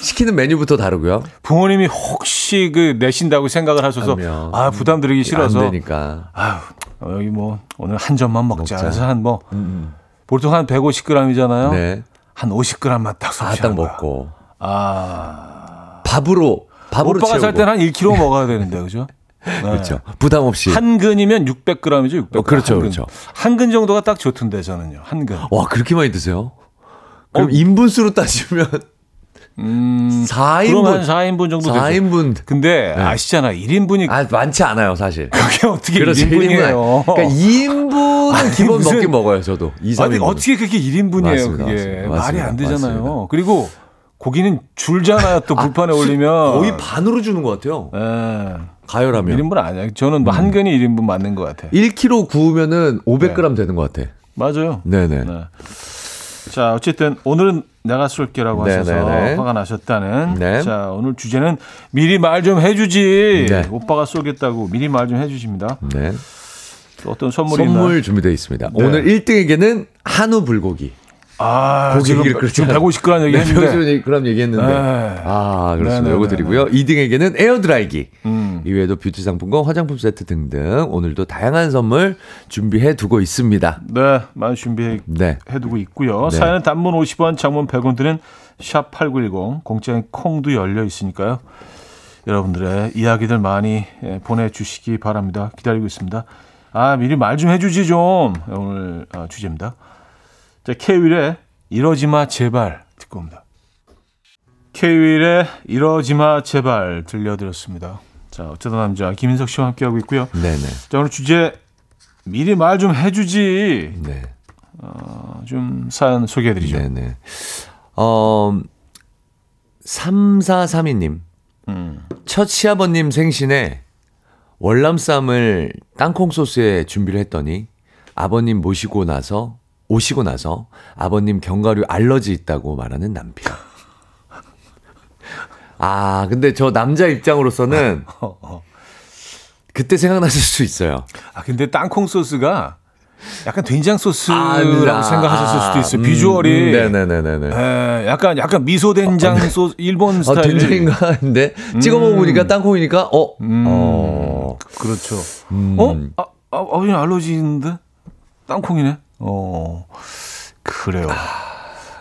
시키는 메뉴부터 다르고요. 부모님이 혹시 그 내신다고 생각을 하셔서 그럼요. 아 부담 드리기 싫어서 안 되니까. 아유 여기 뭐 오늘 한 점만 먹자. 먹자. 그래서 한뭐 음, 음. 보통 한 150g이잖아요. 네. 한 50g만 딱 섭취 아, 딱 먹고. 아 밥으로 밥으로 오빠가 살 때는 한 1kg 먹어야 되는데 그죠? 네. 그렇죠. 부담 없이. 한 근이면 600g이죠. 600g. 어, 그렇죠, 한 그렇죠. 한 근 정도가 딱 좋던데 저는요. 한 근. 와 그렇게 많이 드세요? 그럼 어? 인분수로 따지면 음, 4인분. 한 4인분 정도 4인분. 되죠. 근데 네. 아시잖아. 1인분이. 아, 많지 않아요, 사실. 그게 어떻게 그렇죠, 1인분이에요. 그러니까 2인분은 아니, 기본 무슨, 먹긴 먹어요, 저도. 2, 3인분. 아니, 어떻게 그게 1인분이에요, 맞습니다, 그게. 맞습니다, 말이 안 되잖아요. 맞습니다. 그리고 고기는 줄잖아요, 또 불판에 아, 올리면. 거의 반으로 주는 것 같아요. 네. 가열하면. 1인분 아니야. 저는 뭐 음. 한 근이 1인분 맞는 것 같아요. 1kg 구우면은 500g 네. 되는 것 같아. 맞아요. 네네. 네. 자, 어쨌든 오늘은 내가 쏠게라고 하셔서 네네네. 화가 나셨다는. 네. 자, 오늘 주제는 미리 말 좀 해주지. 네. 오빠가 쏘겠다고 미리 말 좀 해주십니다. 네. 또 어떤 선물이 선물? 준비되어 있습니다. 네. 오늘 1등에게는 한우 불고기. 아, 고기 지금, 얘기를 지금 150g 얘기 했는데. 150g 얘기했는데. 네. 아, 그렇습니다. 요거 드리고요. 2등에게는 에어드라이기. 음. 이외에도 뷰티 상품권, 화장품 세트 등등 오늘도 다양한 선물 준비해 두고 있습니다. 네, 많이 준비해 네. 두고 있고요. 네. 사연은 단문 50원, 장문 100원 드는 샵8910 공짜인 콩도 열려 있으니까요. 여러분들의 이야기들 많이 예, 보내주시기 바랍니다. 기다리고 있습니다. 아, 미리 말 좀 해주지 좀. 오늘 아, 주제입니다. 자, 케이윌의 이러지 마, 제발. 듣고 옵니다. 케이윌의 이러지 마, 제발. 들려드렸습니다. 자, 어쩌다 남자 김인석 씨와 함께하고 있고요. 네네. 자, 오늘 주제 미리 말 좀 해주지. 네. 어, 좀 사연 소개해드리죠. 네네. 어, 3432님. 음. 첫 시아버님 생신에 월남쌈을 땅콩 소스에 준비를 했더니 아버님 모시고 나서 오시고 나서 아버님 견과류 알러지 있다고 말하는 남편. 아, 근데 저 남자 입장으로서는 어, 어. 그때 생각나실 수 있어요. 아 근데 땅콩 소스가 약간 된장 소스라고 아, 생각하셨을 수도 있어요. 음, 비주얼이. 음, 네네네네. 에, 약간 약간 미소 된장 소스 일본 아, 스타일. 된장인가 했는데 찍어 먹어보니까 땅콩이니까 어, 음, 어, 그렇죠. 음. 어? 아, 아, 아버님 알러지인데 땅콩이네. 어, 그래요.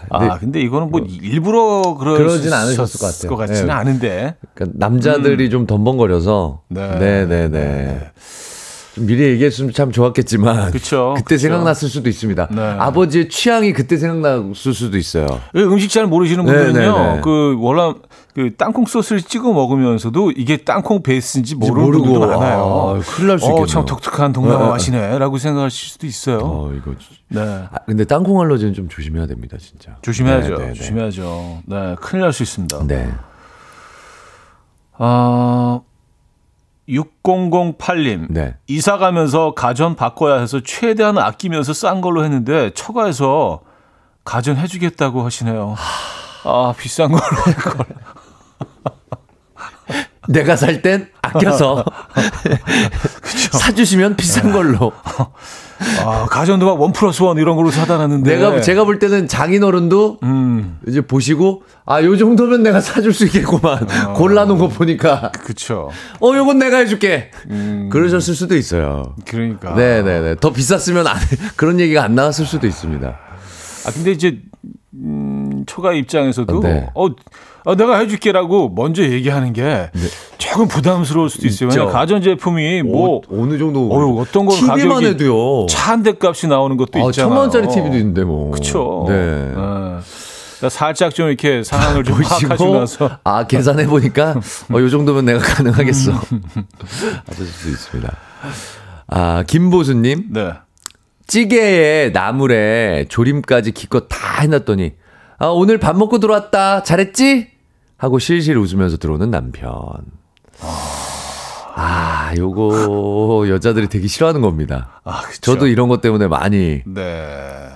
아, 근데 이거는 뭐 일부러 그러 그러진 않으셨을 것 같아요. 것 같지는 네. 않은데. 그러니까 남자들이 좀 덤벙거려서 음. 네. 네, 네, 네. 좀 미리 얘기했으면 참 좋았겠지만 그쵸, 그때 그쵸. 생각났을 수도 있습니다. 네. 아버지의 취향이 그때 생각났을 수도 있어요. 음식 잘 모르시는 네, 분들은요, 네, 네. 그 월남 그 땅콩 소스를 찍어 먹으면서도 이게 땅콩 베이스인지 모르는 모르고, 분들도 많아요. 아, 큰일 날수 어, 있겠네요. 참 독특한 동남아 네. 맛이네라고 생각하실 수도 있어요. 어, 이거 네, 아, 근데 땅콩 알러지는 좀 조심해야 됩니다, 진짜. 조심해야죠. 네, 네, 네. 조심해야죠. 네, 큰일 날 수 있습니다. 네. 아, 6008님. 네. 이사 가면서 가전 바꿔야 해서 최대한 아끼면서 싼 걸로 했는데 처가에서 가전 해주겠다고 하시네요. 아 비싼 걸로 할 걸. 내가 살 땐 아껴서 사주시면 비싼 걸로. 아 가전도 막원 플러스 원 이런 걸로 사다 놨는데. 내가 제가 볼 때는 장인어른도 음 이제 보시고 아 요 정도면 내가 사줄 수 있겠구만 골라놓은 거 보니까 그쵸. 어 요건 내가 해줄게 음 그러셨을 수도 있어요. 그러니까. 네네네 더 비쌌으면 안, 그런 얘기가 안 나왔을 수도 있습니다. 아 근데 이제 음, 초가 입장에서도 네. 어, 어, 내가 해줄게라고 먼저 얘기하는 게 조금 부담스러울 수도 있어요. 왜냐면 가전 제품이 뭐 어, 느 정도 어휴, 어떤 건 TV만 가격이 해도요. 차 한 대 값이 나오는 것도 아, 있잖아요. 천만 원짜리 TV도 있는데 뭐. 그렇죠. 네. 그러니까 살짝 좀 이렇게 상황을 좀 파악하시고 나서 아 계산해 보니까 어, 요 정도면 내가 가능하겠어. 하실 수도 있습니다. 아 김보수님 네. 찌개에 나물에 조림까지 기껏 다 해놨더니 아 오늘 밥 먹고 들어왔다 잘했지? 하고 실실 웃으면서 들어오는 남편. 아 요거 여자들이 되게 싫어하는 겁니다. 아, 그쵸. 저도 이런 것 때문에 많이 네.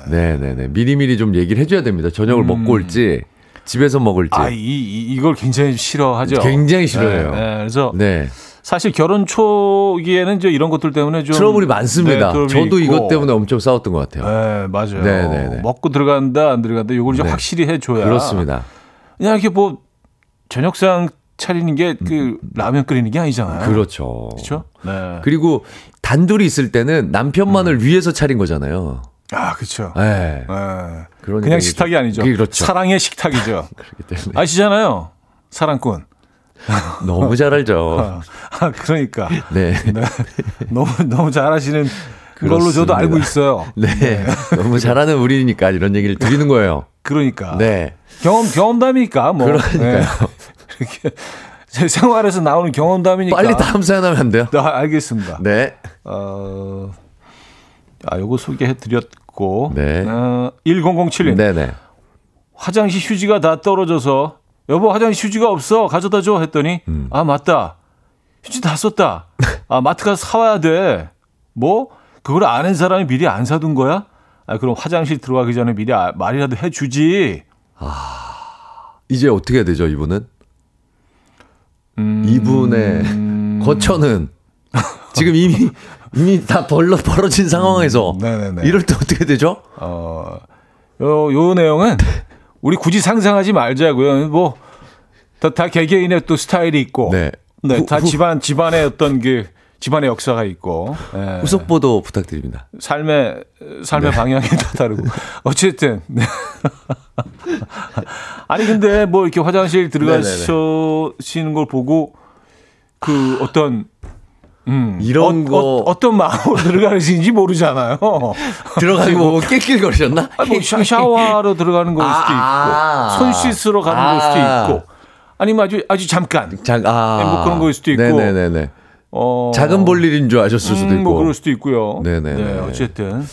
네 네 네 미리미리 좀 얘기를 해 줘야 됩니다. 저녁을 먹고 올지 집에서 먹을지 아, 이, 이 이걸 굉장히 싫어하죠. 굉장히 싫어해요. 네, 네. 그래서 네 사실 결혼 초기에는 이제 이런 것들 때문에 좀 트러블이 많습니다. 네, 저도 있고. 이것 때문에 엄청 싸웠던 것 같아요. 네, 맞아요. 네, 네, 네. 먹고 들어간다 안 들어간다 이걸 좀 네. 확실히 해줘야. 그렇습니다. 그냥 이렇게 뭐 저녁상 차리는 게그 라면 끓이는 게 아니잖아요. 음. 그렇죠. 그렇죠. 네. 그리고 단둘이 있을 때는 남편만을 음. 위해서 차린 거잖아요. 아, 그렇죠. 네. 네. 그러니까 그냥 식탁이 좀- 아니죠. 그렇죠. 사랑의 식탁이죠. 그렇기 때문에 아시잖아요. 사랑꾼. 너무 잘 알죠. 아, 그러니까. 네. 네. 너무 너무 잘하시는 걸로 저도. 알고 있어요. 네. 너무 잘하는 우리니까 이런 얘기를 드리는 거예요. 그러니까. 네. 경험 경험담이니까 뭐. 그러니까요. 네. 이렇게 제 생활에서 나오는 경험담이니까. 빨리 다음 사연 하면 안 돼요? 네, 알겠습니다. 네. 어. 아, 요거 소개해 드렸고. 네. 어, 1007님. 네네. 화장실 휴지가 다 떨어져서 여보 화장실 휴지가 없어. 가져다 줘. 했더니 음. 아 맞다. 휴지 다 썼다. 아 마트 가서 사와야 돼 뭐? 그걸 아는 사람이 미리 안 사둔 거야? 아 그럼 화장실 들어가기 전에 미리 아- 말이라도 해주지. 이제 어떻게 해야 되죠, 이분은? 음, 이분의 거처는 지금 이미 이미 다 벌러 벌어진 상황에서 네네네. 이럴 때 어떻게 되죠? 어, 요, 요 내용은 우리 굳이 상상하지 말자고요 뭐 다, 다 개개인의 또 스타일이 있고 네. 네, 후- 다 후- 집안 집안의 어떤 그 집안의 역사가 있고 예. 후속 보도 부탁드립니다. 삶의 삶의 네. 방향이 다 다르고 어쨌든 네. 아니 근데 뭐 이렇게 화장실 들어가시는 걸 보고 그 어떤 음. 이런 어, 거 어, 떤 마음으로 들어가는지 모르잖아요. 들어가는 거 보고 낄낄거리셨나? 아니, 뭐 샤워하러 들어가는 걸 수도 아~ 있고, 손 씻으러 가는 아~ 걸 수도 있고, 아니면 아주 아주 잠깐, 잠, 아~ 네, 뭐 그런 걸 수도 있고, 네네네. 어, 작은 볼일인 줄 아셨을 수도 음, 뭐 있고, 뭐 그럴 수도 있고요. 네네. 네, 어쨌든.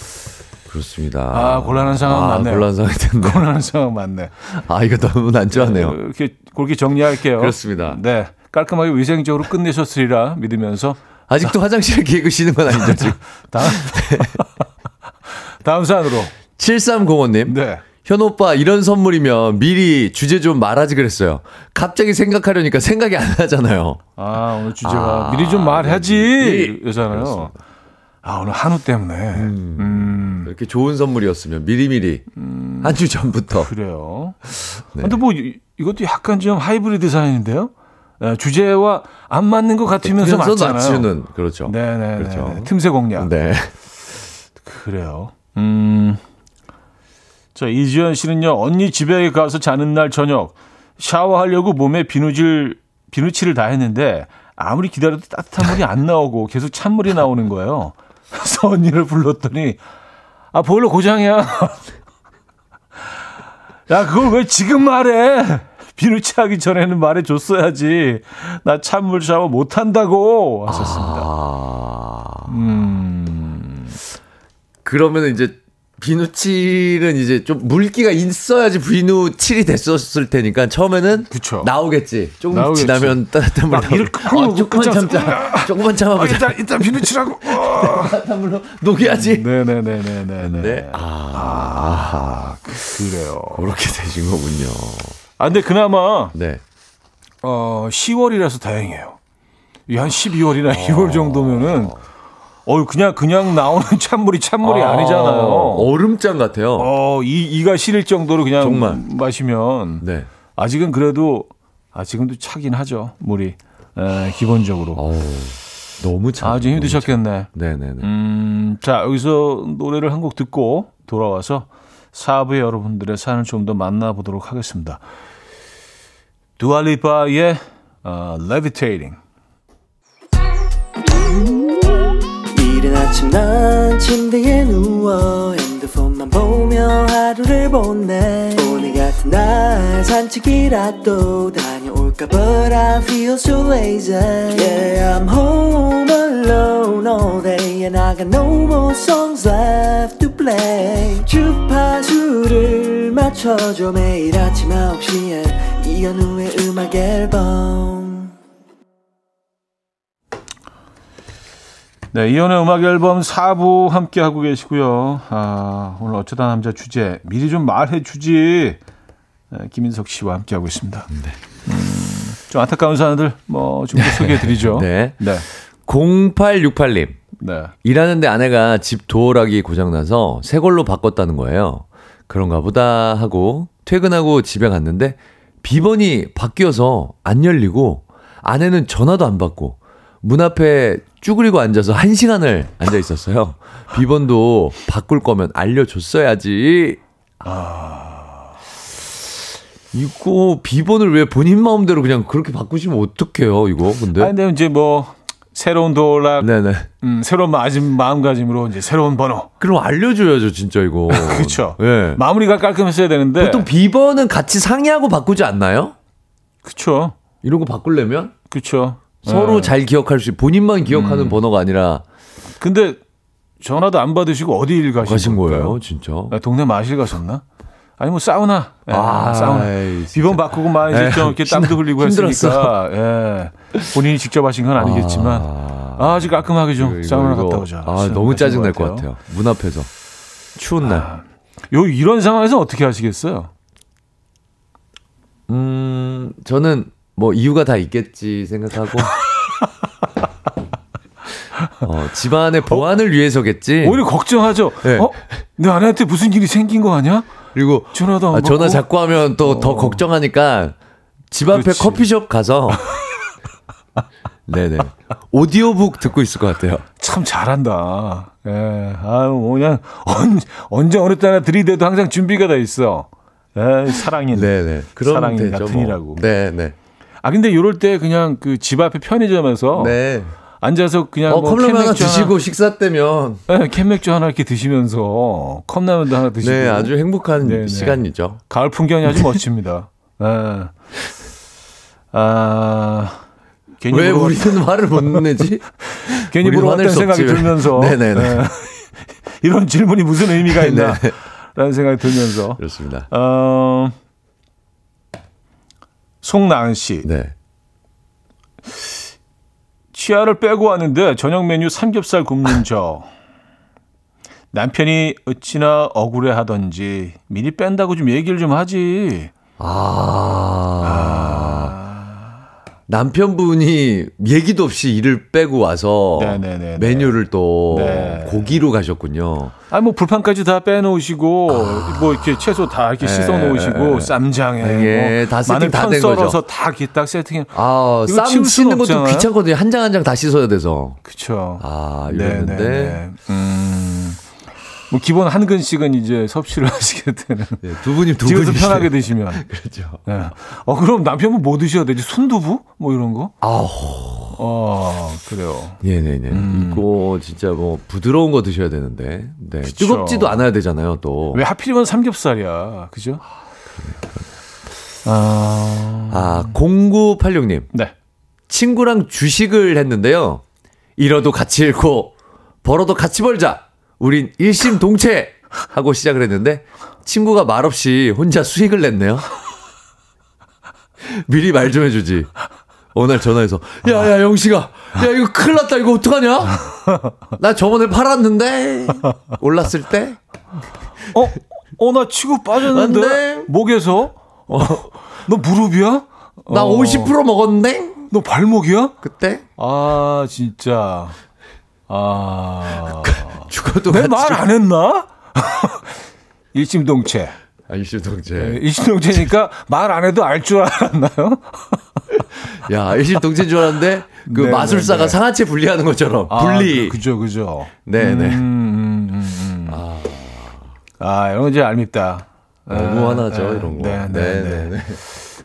그렇습니다. 아, 곤란한 상황 아, 맞네요. 곤란한 상황이 됐네. 곤란한 상황 맞네. 아, 이거 너무 난처하네요. 네, 이렇게 그렇게 정리할게요. 그렇습니다. 네. 깔끔하게 위생적으로 끝내셨으리라 믿으면서 아직도 계획을 쉬는 건 아니죠, 지금. 다음, 다음 사연으로. 7305님. 네. 현 오빠 이런 선물이면 미리 주제 좀 말하지 그랬어요. 갑자기 생각하려니까 생각이 안 나잖아요. 아 오늘 주제가 아, 미리 좀 말하지 네. 잖아요 아 오늘 한우 때문에. 음, 음. 이렇게 좋은 선물이었으면 미리 미리 음, 한주 전부터. 그래요. 네. 근데 뭐 이것도 약간 좀 하이브리드 사연인데요. 예, 주제와 안 맞는 것 같으면서 맞잖아요. 맞추는 그렇죠. 네네. 그렇죠. 틈새 공략. 네. 그래요. 음. 자 이지연 씨는요 언니 집에 가서 자는 날 저녁 샤워하려고 몸에 비누질 비누칠을 다 했는데 아무리 기다려도 따뜻한 물이 안 나오고 계속 찬물이 나오는 거예요. 그래서 언니를 불렀더니 아 보일러 고장이야. 야 그걸 왜 지금 말해? 비누치하기 전에는 말해줬어야지. 나 찬물 샤워 못한다고 하셨습니다. 아... 음. 그러면 이제 비누칠은 이제 좀 물기가 있어야지 비누칠이 됐었을 테니까 처음에는 그쵸. 나오겠지. 조금 나오겠지. 지나면 따뜻한 물 나오고. 어, 조금만 참자. 조금만 참아보자. 아, 일단 일단 비누칠하고 따뜻한 물로 녹여야지. 네네네네네. 네. 아, 아, 그래요. 그렇게 되신 거군요. 아, 근데 그나마 네. 어, 10월이라서 다행이에요. 한 12월이나 어... 2월 정도면은 어 그냥 그냥 나오는 찬물이 찬물이 아, 아니잖아요. 얼음장 같아요. 어, 이 이가 시릴 정도로 그냥 정말. 마시면 네. 아직은 그래도 아직은도 차긴 하죠. 물이. 에, 기본적으로. 어 너무 차. 아주 힘드셨겠네. 네, 네, 네. 음, 자, 여기서 노래를 한 곡 듣고 돌아와서 사부의 여러분들의 사연을 좀 더 만나보도록 하겠습니다. 두알리파의 어, Levitating 이른 아침 난 침대에 누워 핸드폰만 보며 하루를 보내 오늘 같은 날 산책이라도 다녀올까 But I feel so lazy Yeah I'm home alone all day And I got no more songs left to play 주파수를 맞춰줘 매일 아침 9시에 이현우의 음악 앨범 네, 이연의 음악 앨범 4부 함께 하고 계시고요. 아, 오늘 어쩌다 남자 주제 미리 좀 말해 주지. 네, 김인석 씨와 함께 하고 있습니다. 네. 음, 좀 안타까운 사연들 뭐좀 소개해 드리죠. 네. 네. 0868님. 네. 일하는데 아내가 집 도어락이 고장나서 새 걸로 바꿨다는 거예요. 그런가 보다 하고 퇴근하고 집에 갔는데 비번이 바뀌어서 안 열리고 아내는 전화도 안 받고 문 앞에 쭈그리고 앉아서 한 시간을 앉아 있었어요. 비번도 바꿀 거면 알려줬어야지. 아. 이거 비번을 왜 본인 마음대로 그냥 그렇게 바꾸시면 어떡해요, 이거, 근데? 아니, 근데 이제 뭐, 새로운 도락, 네네. 음, 새로운 마음, 마음가짐으로 이제 새로운 번호. 그럼 알려줘야죠, 진짜 이거. 그렇죠. 네. 마무리가 깔끔했어야 되는데. 보통 비번은 같이 상의하고 바꾸지 않나요? 그렇죠. 이런 거 바꾸려면? 그렇죠. 서로 네. 잘 기억할 수, 본인만 기억하는 음. 번호가 아니라. 근데 전화도 안 받으시고 어디 일 가신, 가신 거예요, 진짜? 네, 동네 마실 가셨나? 아니 뭐 사우나, 예, 아, 사우나. 비번 바꾸고 막 이제 좀 이렇게 땀도 흘리고 했으니까, 예. 본인이 직접 하신 건 아니겠지만, 아, 주 깔끔하게 좀 이거, 사우나 이거, 갔다 오자. 아, 너무 짜증 날것 같아요. 문 앞에서 추운 날. 아, 요 이런 상황에서 어떻게 하시겠어요? 음, 저는 뭐 이유가 다 있겠지 생각하고 어, 집안의 보안을 어? 위해서겠지. 오히려 걱정하죠. 네. 어? 내 아내한테 무슨 일이 생긴 거 아니야? 그리고 전화도 아, 전화 자꾸 하면 또더 어. 걱정하니까 집 앞에 그렇지. 커피숍 가서 네네 오디오북 듣고 있을 것 같아요. 참 잘한다. 예, 아유 뭐 그냥 언, 언제 어느 때나 들이대도 항상 준비가 돼 있어. 에 사랑인. 네네. 사랑인 같은이라고. 뭐. 네네. 아 근데 이럴 때 그냥 그 집 앞에 편의점에서 네. 앉아서 그냥 어, 뭐 컵라면 하나 드시고 식사 때면 네, 캔맥주 하나 이렇게 드시면서 컵라면도 하나 드시고 네, 아주 행복한 네네. 네. 시간이죠. 가을 풍경이 아주 멋집니다. 네. 아 괜히 왜. 우리는 화를 못 내지? 괜히 물어봤다는 생각이 없지. 들면서 네네네. 네. 이런 질문이 무슨 의미가 네. 있나? 라는 생각이 들면서 그렇습니다. 어, 송나은 씨. 네. 치아를 빼고 왔는데 저녁 메뉴 삼겹살 굽는 저. 남편이 어찌나 억울해 하던지 미리 뺀다고 좀 얘기를 좀 하지. 아. 아. 남편분이 얘기도 없이 일을 빼고 와서 네네네네. 메뉴를 또 네. 고기로 가셨군요. 아, 뭐 불판까지 다 빼놓으시고 아. 뭐 이렇게 채소 다 이렇게 네. 씻어 놓으시고 쌈장에 네. 뭐 마늘 편 썰어서 다 이렇게 딱 세팅해. 아, 쌈 씻는 것도 귀찮거든요. 한 장 한 장 다 씻어야 돼서. 그렇죠. 아, 이랬는데. 음. 뭐 기본 한 근씩은 이제 섭취를 하시게 되는. 네, 두 분이 두 분이 편하게 드시면. 그렇죠. 네. 어 그럼 남편분 뭐 드셔야 되지? 순두부 뭐 이런 거? 아우. 어 그래요. 네네네. 음. 이거 진짜 뭐 부드러운 거 드셔야 되는데. 네. 그쵸. 뜨겁지도 않아야 되잖아요 또. 왜 하필이면 삼겹살이야, 그죠? 아. 아 0986님. 네. 친구랑 주식을 했는데요. 잃어도 같이 잃고 벌어도 같이 벌자. 우린 일심 동체 하고 시작을 했는데 친구가 말없이 혼자 수익을 냈네요. 미리 말 좀 해주지. 날 전화해서 야야 영식아 야 이거 큰일 났다 이거 어떡하냐? 나 저번에 팔았는데 올랐을 때 어? 어 나 치고 빠졌는데 목에서 어, 너 무릎이야? 나 어. 50% 먹었는데 너 발목이야? 그때? 아 진짜 아. 죽어도 내 말 안 했나? 일심동체. 아, 일심동체. 네, 일심동체니까 말 안 해도 알 줄 알았나요? 야, 일심동체인 줄 알았는데 그 네, 마술사가 네, 네. 상하체 분리하는 것처럼 아, 분리. 그죠, 그죠. 네, 네. 음, 음, 음, 음. 아. 아, 이런 거 이제 알밉다. 너무 화나죠, 아, 이런 거. 네, 네, 네. 네.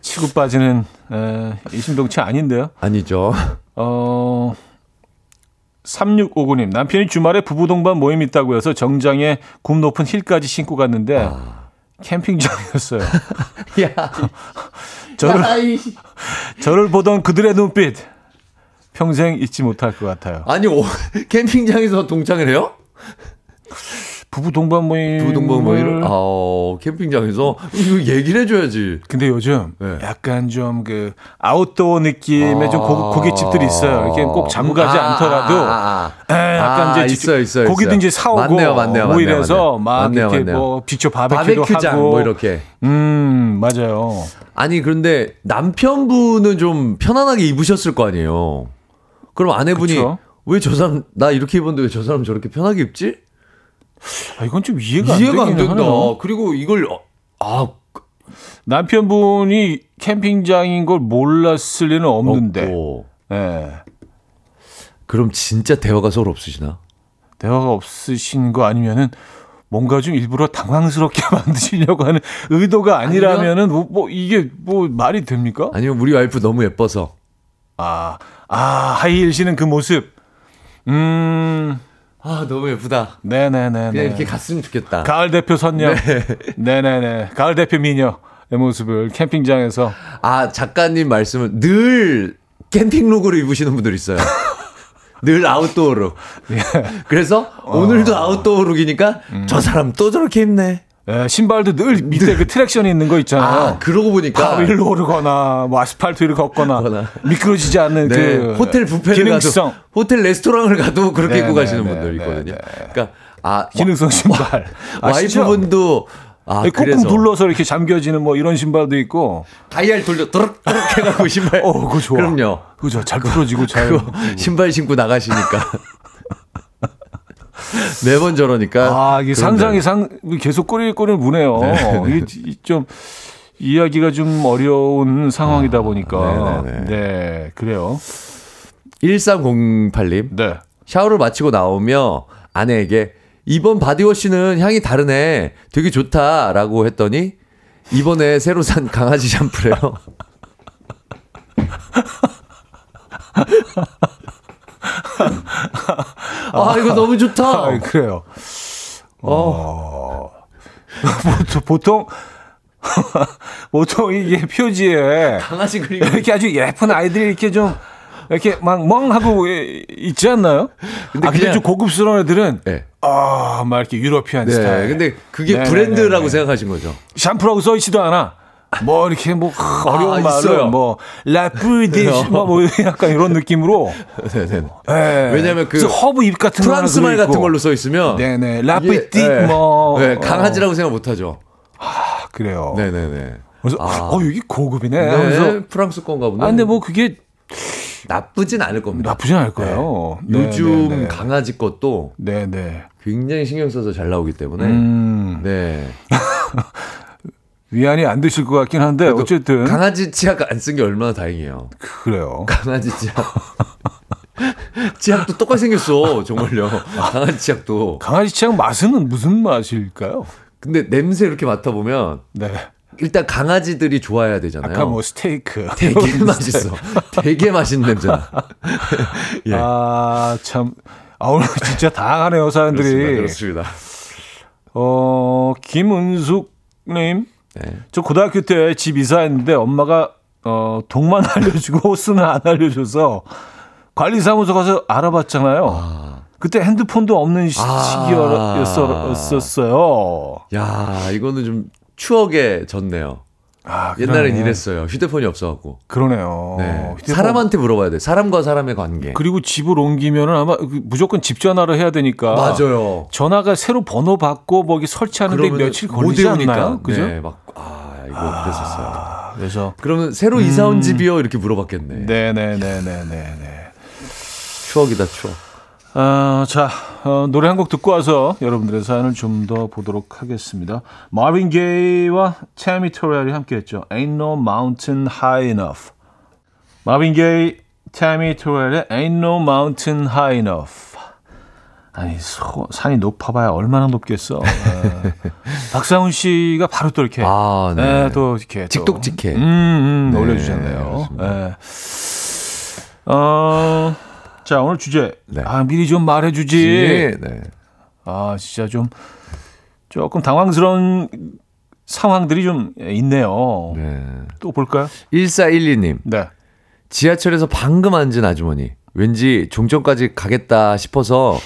치고 빠지는 에, 일심동체 아닌데요? 아니죠. 어. 3659님, 남편이 주말에 부부 동반 모임 있다고 해서 정장에 굽 높은 힐까지 신고 갔는데 아. 캠핑장이었어요. 야. 저를, 야, 저를 보던 그들의 눈빛 평생 잊지 못할 것 같아요. 아니, 오, 캠핑장에서 동창을 해요? 부부 동반 모임. 부부 동반 모임을, 아, 캠핑장에서 이거 얘기를 해줘야지. 근데 요즘 네. 약간 좀 그 아웃도어 느낌의 아~ 좀 고, 깃집들이 있어요. 이렇게 꼭 자무 가지 아~ 않더라도 아, 아, 아. 약간 이제 있어, 있어, 고기도 이제 사오고 맞네요, 맞네요, 뭐 이래서 막 맞네요, 이렇게 맞네요. 뭐 직접 바베큐도 바베큐장 하고 뭐 이렇게. 음 맞아요. 아니 그런데 남편분은 좀 편안하게 입으셨을 거 아니에요. 그럼 아내분이 왜 저 사람 나 이렇게 입었는데 왜 저 사람 저렇게 편하게 입지? 아, 이건 좀 이해가, 이해가 안, 된다. 하네요. 그리고 이걸 어, 아 남편분이 캠핑장인 걸 몰랐을 리는 없는데. 없고. 네. 그럼 진짜 대화가 서로 없으시나? 대화가 없으신 거 아니면은 뭔가 좀 일부러 당황스럽게 만드시려고 하는 의도가 아니라면은 뭐, 뭐, 이게 뭐 말이 됩니까? 아니면 우리 와이프 너무 예뻐서. 아, 아, 하이힐 신은 그 모습. 음. 아 너무 예쁘다. 네네네. 그냥 이렇게 갔으면 좋겠다. 가을 대표 선녀. 네. 네네네. 가을 대표 미녀의 모습을 캠핑장에서. 아 작가님 말씀은 늘 캠핑룩으로 입으시는 분들 있어요. 늘 아웃도어로. 예. 그래서 어. 오늘도 아웃도어룩이니까 음. 저 사람 또 저렇게 입네. 예, 신발도 늘 밑에 그 traction이 있는 거 있잖아요. 아, 그러고 보니까 바위를 오르거나 뭐 아스팔트 위를 걷거나 미끄러지지 않는 네, 그 호텔 뷔페를 기능성. 가도 호텔 레스토랑을 가도 그렇게 네, 입고 네, 가시는 네, 분들 네, 있거든요. 네. 그러니까 아 기능성 신발 와이프분도 아, 꾹꾹 눌러서 이렇게 잠겨지는 뭐 이런 신발도 있고 다이얼 돌려 또르륵 해갖고 신발. 어, 그거 좋아. 그럼요. 그죠. 잘 풀어지고 잘. 신발 신고 나가시니까. 매번 저러니까. 아, 이게 상상이 상, 계속 꼬리꼬리를 무네요. 네. 이게 좀, 이야기가 좀 어려운 상황이다 아, 보니까. 네네네. 네, 그래요. 1308님. 네. 샤워를 마치고 나오며 아내에게 이번 바디워시는 향이 다르네. 되게 좋다라고 했더니 이번에 새로 산 강아지 샴푸래요. 아, 이거 너무 좋다. 아, 그래요. 어. 보통, 보통, 보통 이게 표지에 강아지 그림 이렇게 아주 예쁜 아이들이 이렇게 좀 이렇게 막 멍하고 있지 않나요? 근데 아, 근데 좀 고급스러운 애들은 네. 아, 막 이렇게 유러피안 네, 스타일. 근데 그게 네네네네. 브랜드라고 생각하신 거죠. 샴푸라고 써 있지도 않아. 뭐 이렇게 뭐 어려운 아, 말을 뭐 라프디시 뭐, 뭐 약간 이런 느낌으로 네네. 네. 왜냐면 그 허브 잎 같은 프랑스 말 같은 걸로 써 있으면 네네 La Petite 네. 뭐 네, 강아지라고 생각 못 하죠. 아 그래요. 네네네. 그래서 아. 어 여기 고급이네. 네, 그래서 프랑스 건가 보네. 아 근데 뭐 그게 나쁘진 않을 겁니다. 나쁘진 않을 거예요. 네. 요즘 네네. 강아지 것도 네네. 굉장히 신경 써서 잘 나오기 때문에 음. 네. 위안이 안 되실 것 같긴 한데 어쨌든 강아지 치약 안 쓴 게 얼마나 다행이에요. 그래요. 강아지 치약. 치약도 똑같이 생겼어 정말요. 강아지 치약도. 강아지 치약 맛은 무슨 맛일까요? 근데 냄새 이렇게 맡아 보면 네. 일단 강아지들이 좋아해야 되잖아요. 아까 뭐 스테이크 되게 맛있어. 되게 맛있는 냄새나. 예. 아참 아, 오늘 진짜 다양하네요 사람들이. 그렇습니다. 그렇습니다. 어 김은숙 님 네. 저 고등학교 때 집 이사했는데 엄마가 어, 동만 알려주고 호스는 안 알려줘서 관리사무소 가서 알아봤잖아요. 아. 그때 핸드폰도 없는 아. 시기였었어요. 야, 이거는 좀 추억에 졌네요. 아, 옛날엔 이랬어요. 휴대폰이 없어갖고. 그러네요. 네. 휴대폰. 사람한테 물어봐야 돼. 사람과 사람의 관계. 그리고 집을 옮기면은 아마 그 무조건 집 전화를 해야 되니까. 맞아요. 전화가 새로 번호 받고 뭐 설치하는데 며칠 걸리지 않나요? 그죠? 네, 막 아, 이거 아, 그랬었어요. 그래서 그러면 새로 음. 이사 온 집이요 이렇게 물어봤겠네. 네네네네네. 추억이다 추억. 어, 자, 어, 노래 한 곡 듣고 와서 여러분들의 사연을 좀 더 보도록 하겠습니다. 마빈 게이와 태미 토렐이 함께했죠. Ain't No Mountain High Enough. 마빈 게이, 태미 토렐의 Ain't No Mountain High Enough. 아니, 소, 산이 높아봐야 얼마나 높겠어. 네. 박상훈 씨가 바로 또 이렇게. 아, 네. 네 또 이렇게. 직독직해. 음, 음, 네, 올려주셨네요. 네. 어, 자, 오늘 주제. 네. 아, 미리 좀 말해주지. 네. 아, 진짜 좀 조금 당황스러운 상황들이 좀 있네요. 네. 또 볼까요? 1412님. 네. 지하철에서 방금 앉은 아주머니. 왠지 종점까지 가겠다 싶어서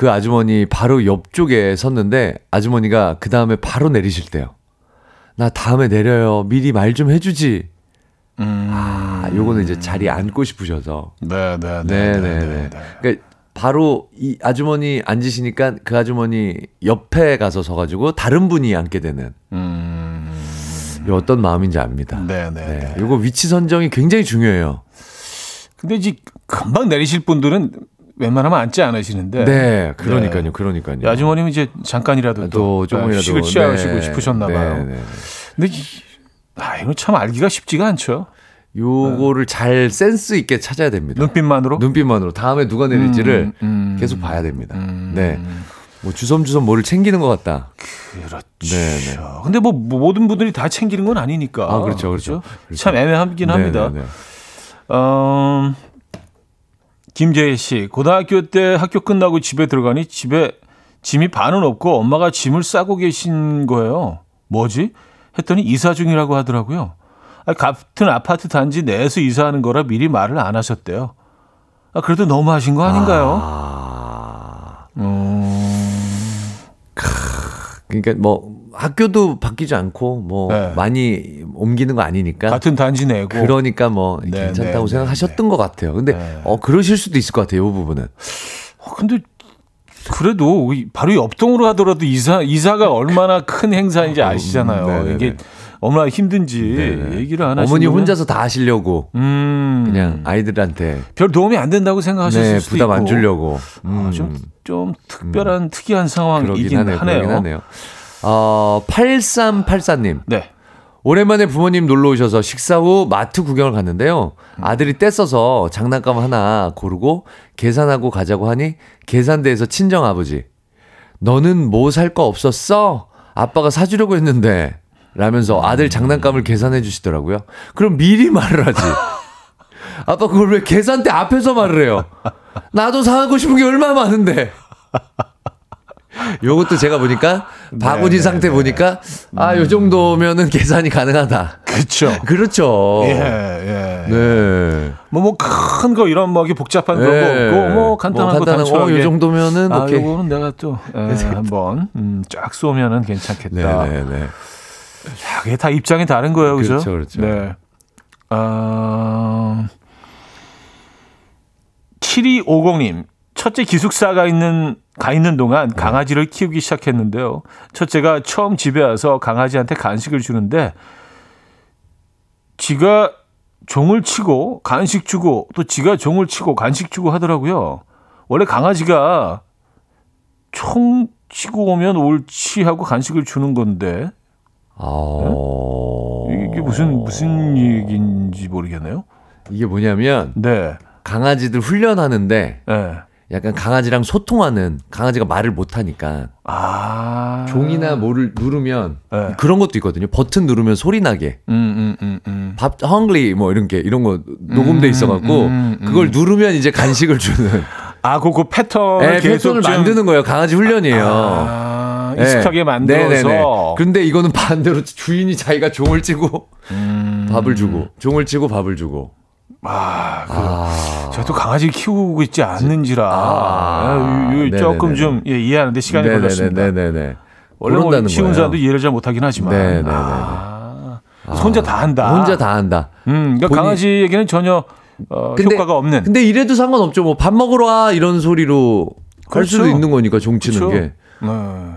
그 아주머니 바로 옆쪽에 섰는데 아주머니가 그 다음에 바로 내리실 때요. 나 다음에 내려요. 미리 말 좀 해주지. 음. 아, 요거는 이제 자리에 앉고 싶으셔서. 네, 네, 네. 네, 네. 그러니까 바로 이 아주머니 앉으시니까 그 아주머니 옆에 가서 서가지고 다른 분이 앉게 되는. 음. 어떤 마음인지 압니다. 네, 네. 네. 요거 위치 선정이 굉장히 중요해요. 근데 이제 금방 내리실 분들은 웬만하면 앉지 않으시는데. 네, 그러니까요, 네. 그러니까요. 아주머님은 이제 잠깐이라도 또 조금이라도 휴식을 취하시고 네, 싶으셨나 봐요. 네, 네. 근데 아, 이건 참 알기가 쉽지가 않죠. 요거를 네. 잘 센스 있게 찾아야 됩니다. 눈빛만으로? 눈빛만으로. 다음에 누가 내릴지를 음, 음, 계속 봐야 됩니다. 음. 네. 뭐 주섬주섬 뭐를 챙기는 것 같다. 그렇죠. 네, 네. 근데 뭐 모든 분들이 다 챙기는 건 아니니까. 아, 그렇죠. 그렇죠. 그렇죠. 참 애매하긴 네, 합니다. 어, 김재희 씨, 고등학교 때 학교 끝나고 집에 들어가니 집에 짐이 반은 없고 엄마가 짐을 싸고 계신 거예요. 뭐지? 했더니 이사 중이라고 하더라고요. 같은 아파트 단지 내에서 이사하는 거라 미리 말을 안 하셨대요. 아, 그래도 너무 하신 거 아닌가요? 아... 음... 그러니까 뭐 학교도 바뀌지 않고 뭐 네. 많이 옮기는 거 아니니까 같은 단지 내고 그러니까 뭐 네, 괜찮다고 네, 생각하셨던 네. 것 같아요. 근데 네. 어 그러실 수도 있을 것 같아요. 이 부분은. 어, 근데 그래도 바로 옆동으로 하더라도 이사 이사가 얼마나 큰 행사인지 아시잖아요. 음, 이게 얼마나 힘든지 네네. 얘기를 안 하시면 어머니 혼자서 다 하시려고 음. 그냥 아이들한테 별 도움이 안 된다고 생각하실 네, 수도 부담 있고 안 주려고 음. 아, 좀, 좀 특별한 음. 특이한 상황이긴 하네요. 하네요. 어, 8384님. 네. 오랜만에 부모님 놀러 오셔서 식사 후 마트 구경을 갔는데요. 아들이 떼써서 장난감 하나 고르고 계산하고 가자고 하니 계산대에서 친정 아버지. 너는 뭐 살 거 없었어? 아빠가 사주려고 했는데. 라면서 아들 장난감을 계산해 주시더라고요. 그럼 미리 말을 하지. 아빠 그걸 왜 계산대 앞에서 말을 해요? 나도 사고 싶은 게 얼마나 많은데. 요것도 제가 보니까 바구니 네, 상태 네, 보니까 아, 요 정도면은 계산이 가능하다. 그렇죠. 그렇죠. 예, 예. 네. 뭐뭐큰 거 이런 뭐 복잡한 네. 거 없고 뭐 간단한 뭐 간단한 거, 어, 요 정도면은 아, 오케이. 요거는 내가 또 예, 한번 음, 쫙 쏘면은 괜찮겠다. 네, 네, 네. 야, 그게 다 입장이 다른 거예요, 그죠? 그렇죠, 그렇죠. 네. 어... 7250님, 첫째 기숙사가 있는 가 있는 동안 네. 강아지를 키우기 시작했는데요. 첫째가 처음 집에 와서 강아지한테 간식을 주는데 지가 종을 치고 간식 주고 또 지가 종을 치고 간식 주고 하더라고요. 원래 강아지가 총 치고 오면 옳지 하고 간식을 주는 건데. 어... 네? 이게 무슨 무슨 얘기인지 모르겠네요. 이게 뭐냐면 네. 강아지들 훈련하는데 네. 약간 강아지랑 소통하는 강아지가 말을 못 하니까 아~ 종이나 뭐를 누르면 네. 그런 것도 있거든요. 버튼 누르면 소리 나게. 음, 음, 음, 음. 밥 헝글리 뭐 이런 게 이런 거 녹음돼 음, 있어 갖고 음, 그걸 누르면 이제 간식을 주는 아, 그, 그 패턴을 네, 패턴을 만드는 거예요. 강아지 훈련이에요. 아, 익숙하게 네. 만들어서. 네네네. 근데 이거는 반대로 주인이 자기가 종을 치고 밥을 주고 종을 치고 밥을 주고 아, 그, 아. 제가 또 강아지 키우고 있지 않는지라 아. 요, 요 조금 좀 예, 이해하는데 시간이 네네네. 걸렸습니다. 네네네. 원래 뭐 키우는 사람도 이해를 잘 못하긴 하지만 네네네. 아, 혼자 다 한다. 혼자 다 한다. 음, 그러니까 본인... 강아지에게는 전혀 어, 근데, 효과가 없는. 근데 이래도 상관없죠. 뭐 밥 먹으러 와 이런 소리로 그렇죠. 할 수도 있는 거니까 종치는 그렇죠. 게. 네.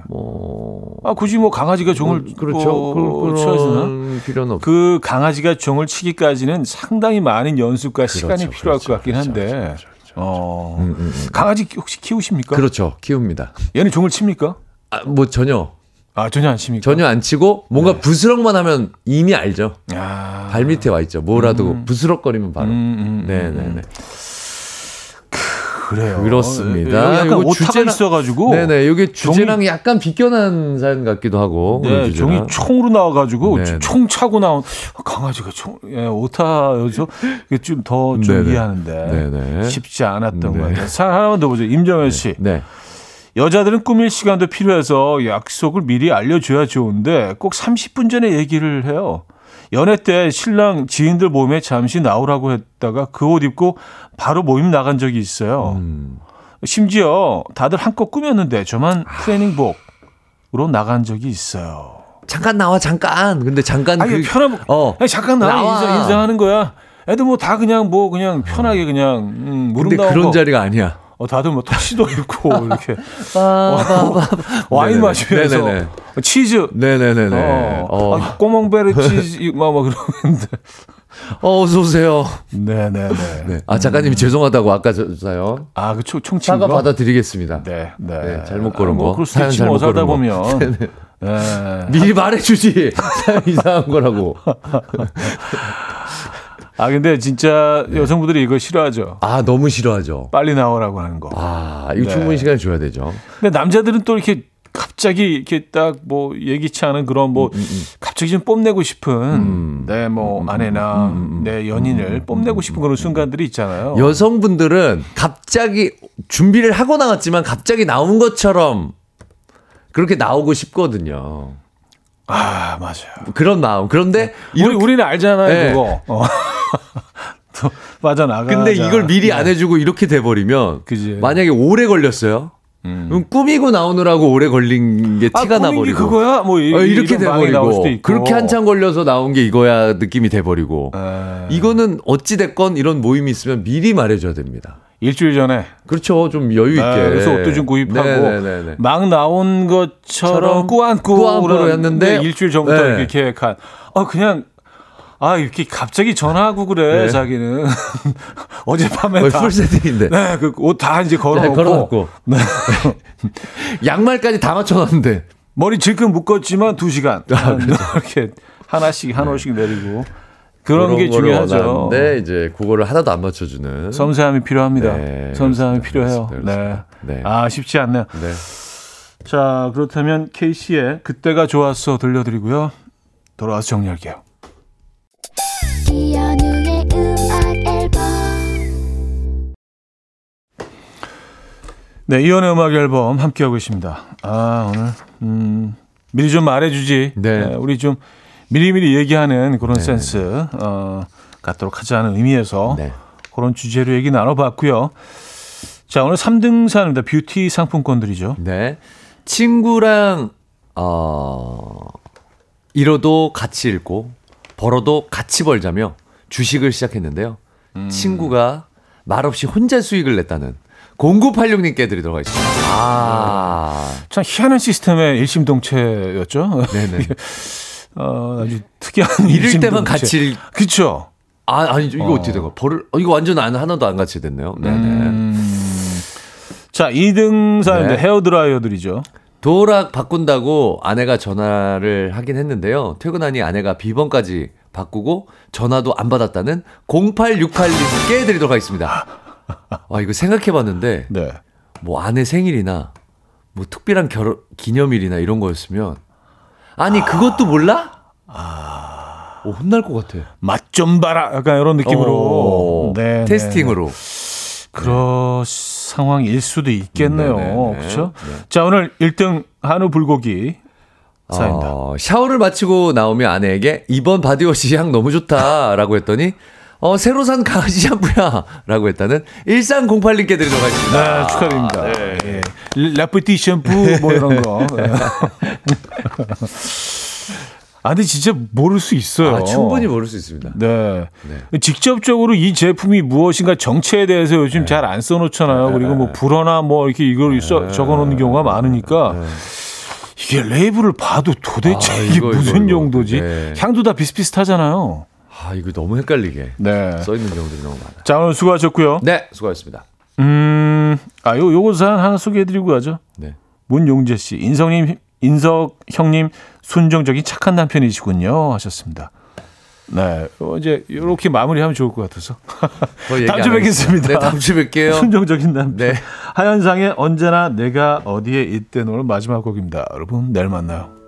뭐. 아, 굳이 뭐 강아지가 종을. 뭐, 그렇죠. 그, 그런 필요는 없 그 강아지가 종을 치기까지는 상당히 많은 연습과 그렇죠, 시간이 필요할 그렇죠, 것 같긴 그렇죠, 한데. 그렇죠, 그렇죠, 그렇죠. 어. 음, 음, 음. 강아지 혹시 키우십니까? 그렇죠. 키웁니다. 얘는 종을 칩니까? 아, 뭐 전혀. 아, 전혀 안 칩니까? 전혀 안 치고 뭔가 네. 부스럭만 하면 이미 알죠. 아. 발 밑에 와 있죠. 뭐라도 음. 부스럭거리면 바로. 음, 네, 네, 네. 그래요. 그렇습니다. 약간 오타가 있어가지고. 네네. 여기 주제랑 종이, 약간 비껴난 사연 같기도 하고. 네, 종이 총으로 나와가지고 네네. 총 차고 나온 강아지가 총, 예, 오타여서 좀 더좀 좀 이해하는데 네네. 쉽지 않았던 네. 것 같아요. 사 하나만 더 보죠. 임정현 씨. 네. 네. 여자들은 꾸밀 시간도 필요해서 약속을 미리 알려줘야 좋은데 꼭 30분 전에 얘기를 해요. 연애 때 신랑 지인들 모임에 잠시 나오라고 했다가 그 옷 입고 바로 모임 나간 적이 있어요. 음. 심지어 다들 한껏 꾸몄는데 저만 아. 트레이닝복으로 나간 적이 있어요. 잠깐 나와 잠깐. 근데 잠깐 아니 그, 편한 어 아니, 잠깐 나와, 나와. 인사, 인사하는 거야. 애들 뭐 다 그냥 뭐 그냥 편하게 그냥 음, 무릎 근데 그런 자리가 아니야. 어, 다들 뭐 턱시도 입고 이렇게 어, 와인 마시면서 네네네. 치즈 네네네네 어, 어. 아, 꼬몽베르 치즈 막, 막 그러는데 어, 어서 오세요. 네네네. 네. 아 작가님이 음. 죄송하다고 아까 저 사연. 아, 그 총친 사과 받아드리겠습니다. 네, 네. 네 잘못 걸은 아, 뭐, 거. 사연 잘못 걸은 거. 보면. 네, 네. 네. 미리 말해주지. 사연 이상한 거라고. 아 근데 진짜 네. 여성분들이 이거 싫어하죠. 아 너무 싫어하죠. 빨리 나오라고 하는 거. 아 이거 네. 충분히 시간 줘야 되죠. 근데 남자들은 또 이렇게 갑자기 이렇게 딱 뭐 예기치 않은 그런 뭐 음, 음, 음. 갑자기 좀 뽐내고 싶은 음. 내뭐 아내나 내 연인을 뽐내고 싶은 그런 순간들이 있잖아요. 여성분들은 갑자기 준비를 하고 나왔지만 갑자기 나온 것처럼 그렇게 나오고 싶거든요. 아 맞아요. 그런 마음. 그런데 우리 우리는 알잖아요 네. 그거. 어. 빠져나가. 근데 이걸 미리 네. 안 해주고 이렇게 돼버리면 그지. 만약에 오래 걸렸어요. 음. 그럼 꾸미고 나오느라고 오래 걸린 게 아, 티가 아, 나버리고 그거야 뭐 이, 어, 이렇게 돼버리고 그렇게 한참 걸려서 나온 게 이거야 느낌이 돼버리고 에... 이거는 어찌 됐건 이런 모임이 있으면 미리 말해줘야 됩니다. 일주일 전에 그렇죠 좀 여유 있게 네, 그래서 옷도 좀 구입하고 네네네네. 네, 네. 막 나온 것처럼 꾸안꾸 꾸안꾸로 했는데 네, 일주일 전부터 네. 이렇게 계획한 어 그냥 아 이렇게 갑자기 전화하고 그래 네. 자기는 어젯밤에 다 풀세팅인데 네그 옷 다 이제 걸어놓고, 네, 걸어놓고. 네. 양말까지 다 맞춰놨는데 머리 질끈 묶었지만 두 시간 아, 그렇죠. 이렇게 하나씩 한 올씩 내리고 그런, 그런 게 중요하죠. 네, 이제 그거를 하나도 안 맞춰주는 섬세함이 필요합니다. 네, 섬세함이 그렇습니다. 필요해요. 네, 그렇습니다. 네. 네. 아 쉽지 않네요. 네. 자 그렇다면 K 씨의 그때가 좋았어 들려드리고요. 돌아와서 정리할게요. 네, 이혼의 음악 앨범 함께하고 있습니다. 아, 오늘, 음, 미리 좀 말해주지. 네. 네 우리 좀 미리미리 얘기하는 그런 네. 센스, 어, 갖도록 하자는 의미에서 네. 그런 주제로 얘기 나눠봤고요. 자, 오늘 3등산입니다. 뷰티 상품권들이죠. 네. 친구랑, 어, 잃어도 같이 잃고, 벌어도 같이 벌자며 주식을 시작했는데요. 음. 친구가 말없이 혼자 수익을 냈다는 0986님께 드리도록 하겠습니다. 아. 참 희한한 시스템의 일심동체였죠? 네네. 어, 아주 특이한 잃을 때만 같이. 그쵸. 아, 아니, 이거 어. 떻게 된 거야? 벌을, 어, 이거 완전 안, 하나도 안 같이 됐네요. 네네. 음. 자, 2등 사연인데 네. 헤어 드라이어들이죠. 도락 바꾼다고 아내가 전화를 하긴 했는데요. 퇴근하니 아내가 비번까지 바꾸고 전화도 안 받았다는 0868님께 드리도록 하겠습니다. 아, 이거 생각해 봤는데, 네. 뭐 아내 생일이나, 뭐 특별한 결혼, 기념일이나 이런 거였으면, 아니, 아... 그것도 몰라? 아. 오, 혼날 것 같아. 맛 좀 봐라. 약간 이런 느낌으로. 오, 네, 네 testing으로. 네. 그런 상황일 수도 있겠네요. 그렇죠? 네. 자, 오늘 1등 한우 불고기 사입니다. 어, 샤워를 마치고 나오면 아내에게 이번 body wash 향 너무 좋다라고 했더니 어, 새로 산 강아지 샴푸야! 라고 했다는 1308님께 드리도록 하겠습니다. 네, 축하드립니다. 네. 예. La Petite 샴푸, 뭐 이런 거. 아, 근데 진짜 모를 수 있어요. 아, 충분히 모를 수 있습니다. 네. 네. 직접적으로 이 제품이 무엇인가 정체에 대해서 요즘 네. 잘안 써놓잖아요. 네. 그리고 뭐 불어나 뭐 이렇게 이걸 써, 적어놓는 경우가 많으니까. 네. 이게 레이블을 봐도 도대체 아, 이게 이거, 무슨 이거, 용도지? 네. 향도 다 비슷비슷하잖아요. 아, 이거 너무 헷갈리게. 네. 써 있는 경우들이 너무 많아요. 자, 오늘 수고하셨고요. 네, 수고하셨습니다. 음, 아, 요, 요거 사연 하나 소개해드리고 가죠. 네. 문용재 씨, 인성님, 인석 형님, 순정적인 착한 남편이시군요. 하셨습니다. 네. 어, 이제 이렇게 마무리하면 좋을 것 같아서. 다음 주에 뵙겠습니다. 네, 다음 주에 뵐게요. 순정적인 남편. 네. 하현상의 언제나 내가 어디에 있든 오늘 마지막 곡입니다. 여러분, 내일 만나요.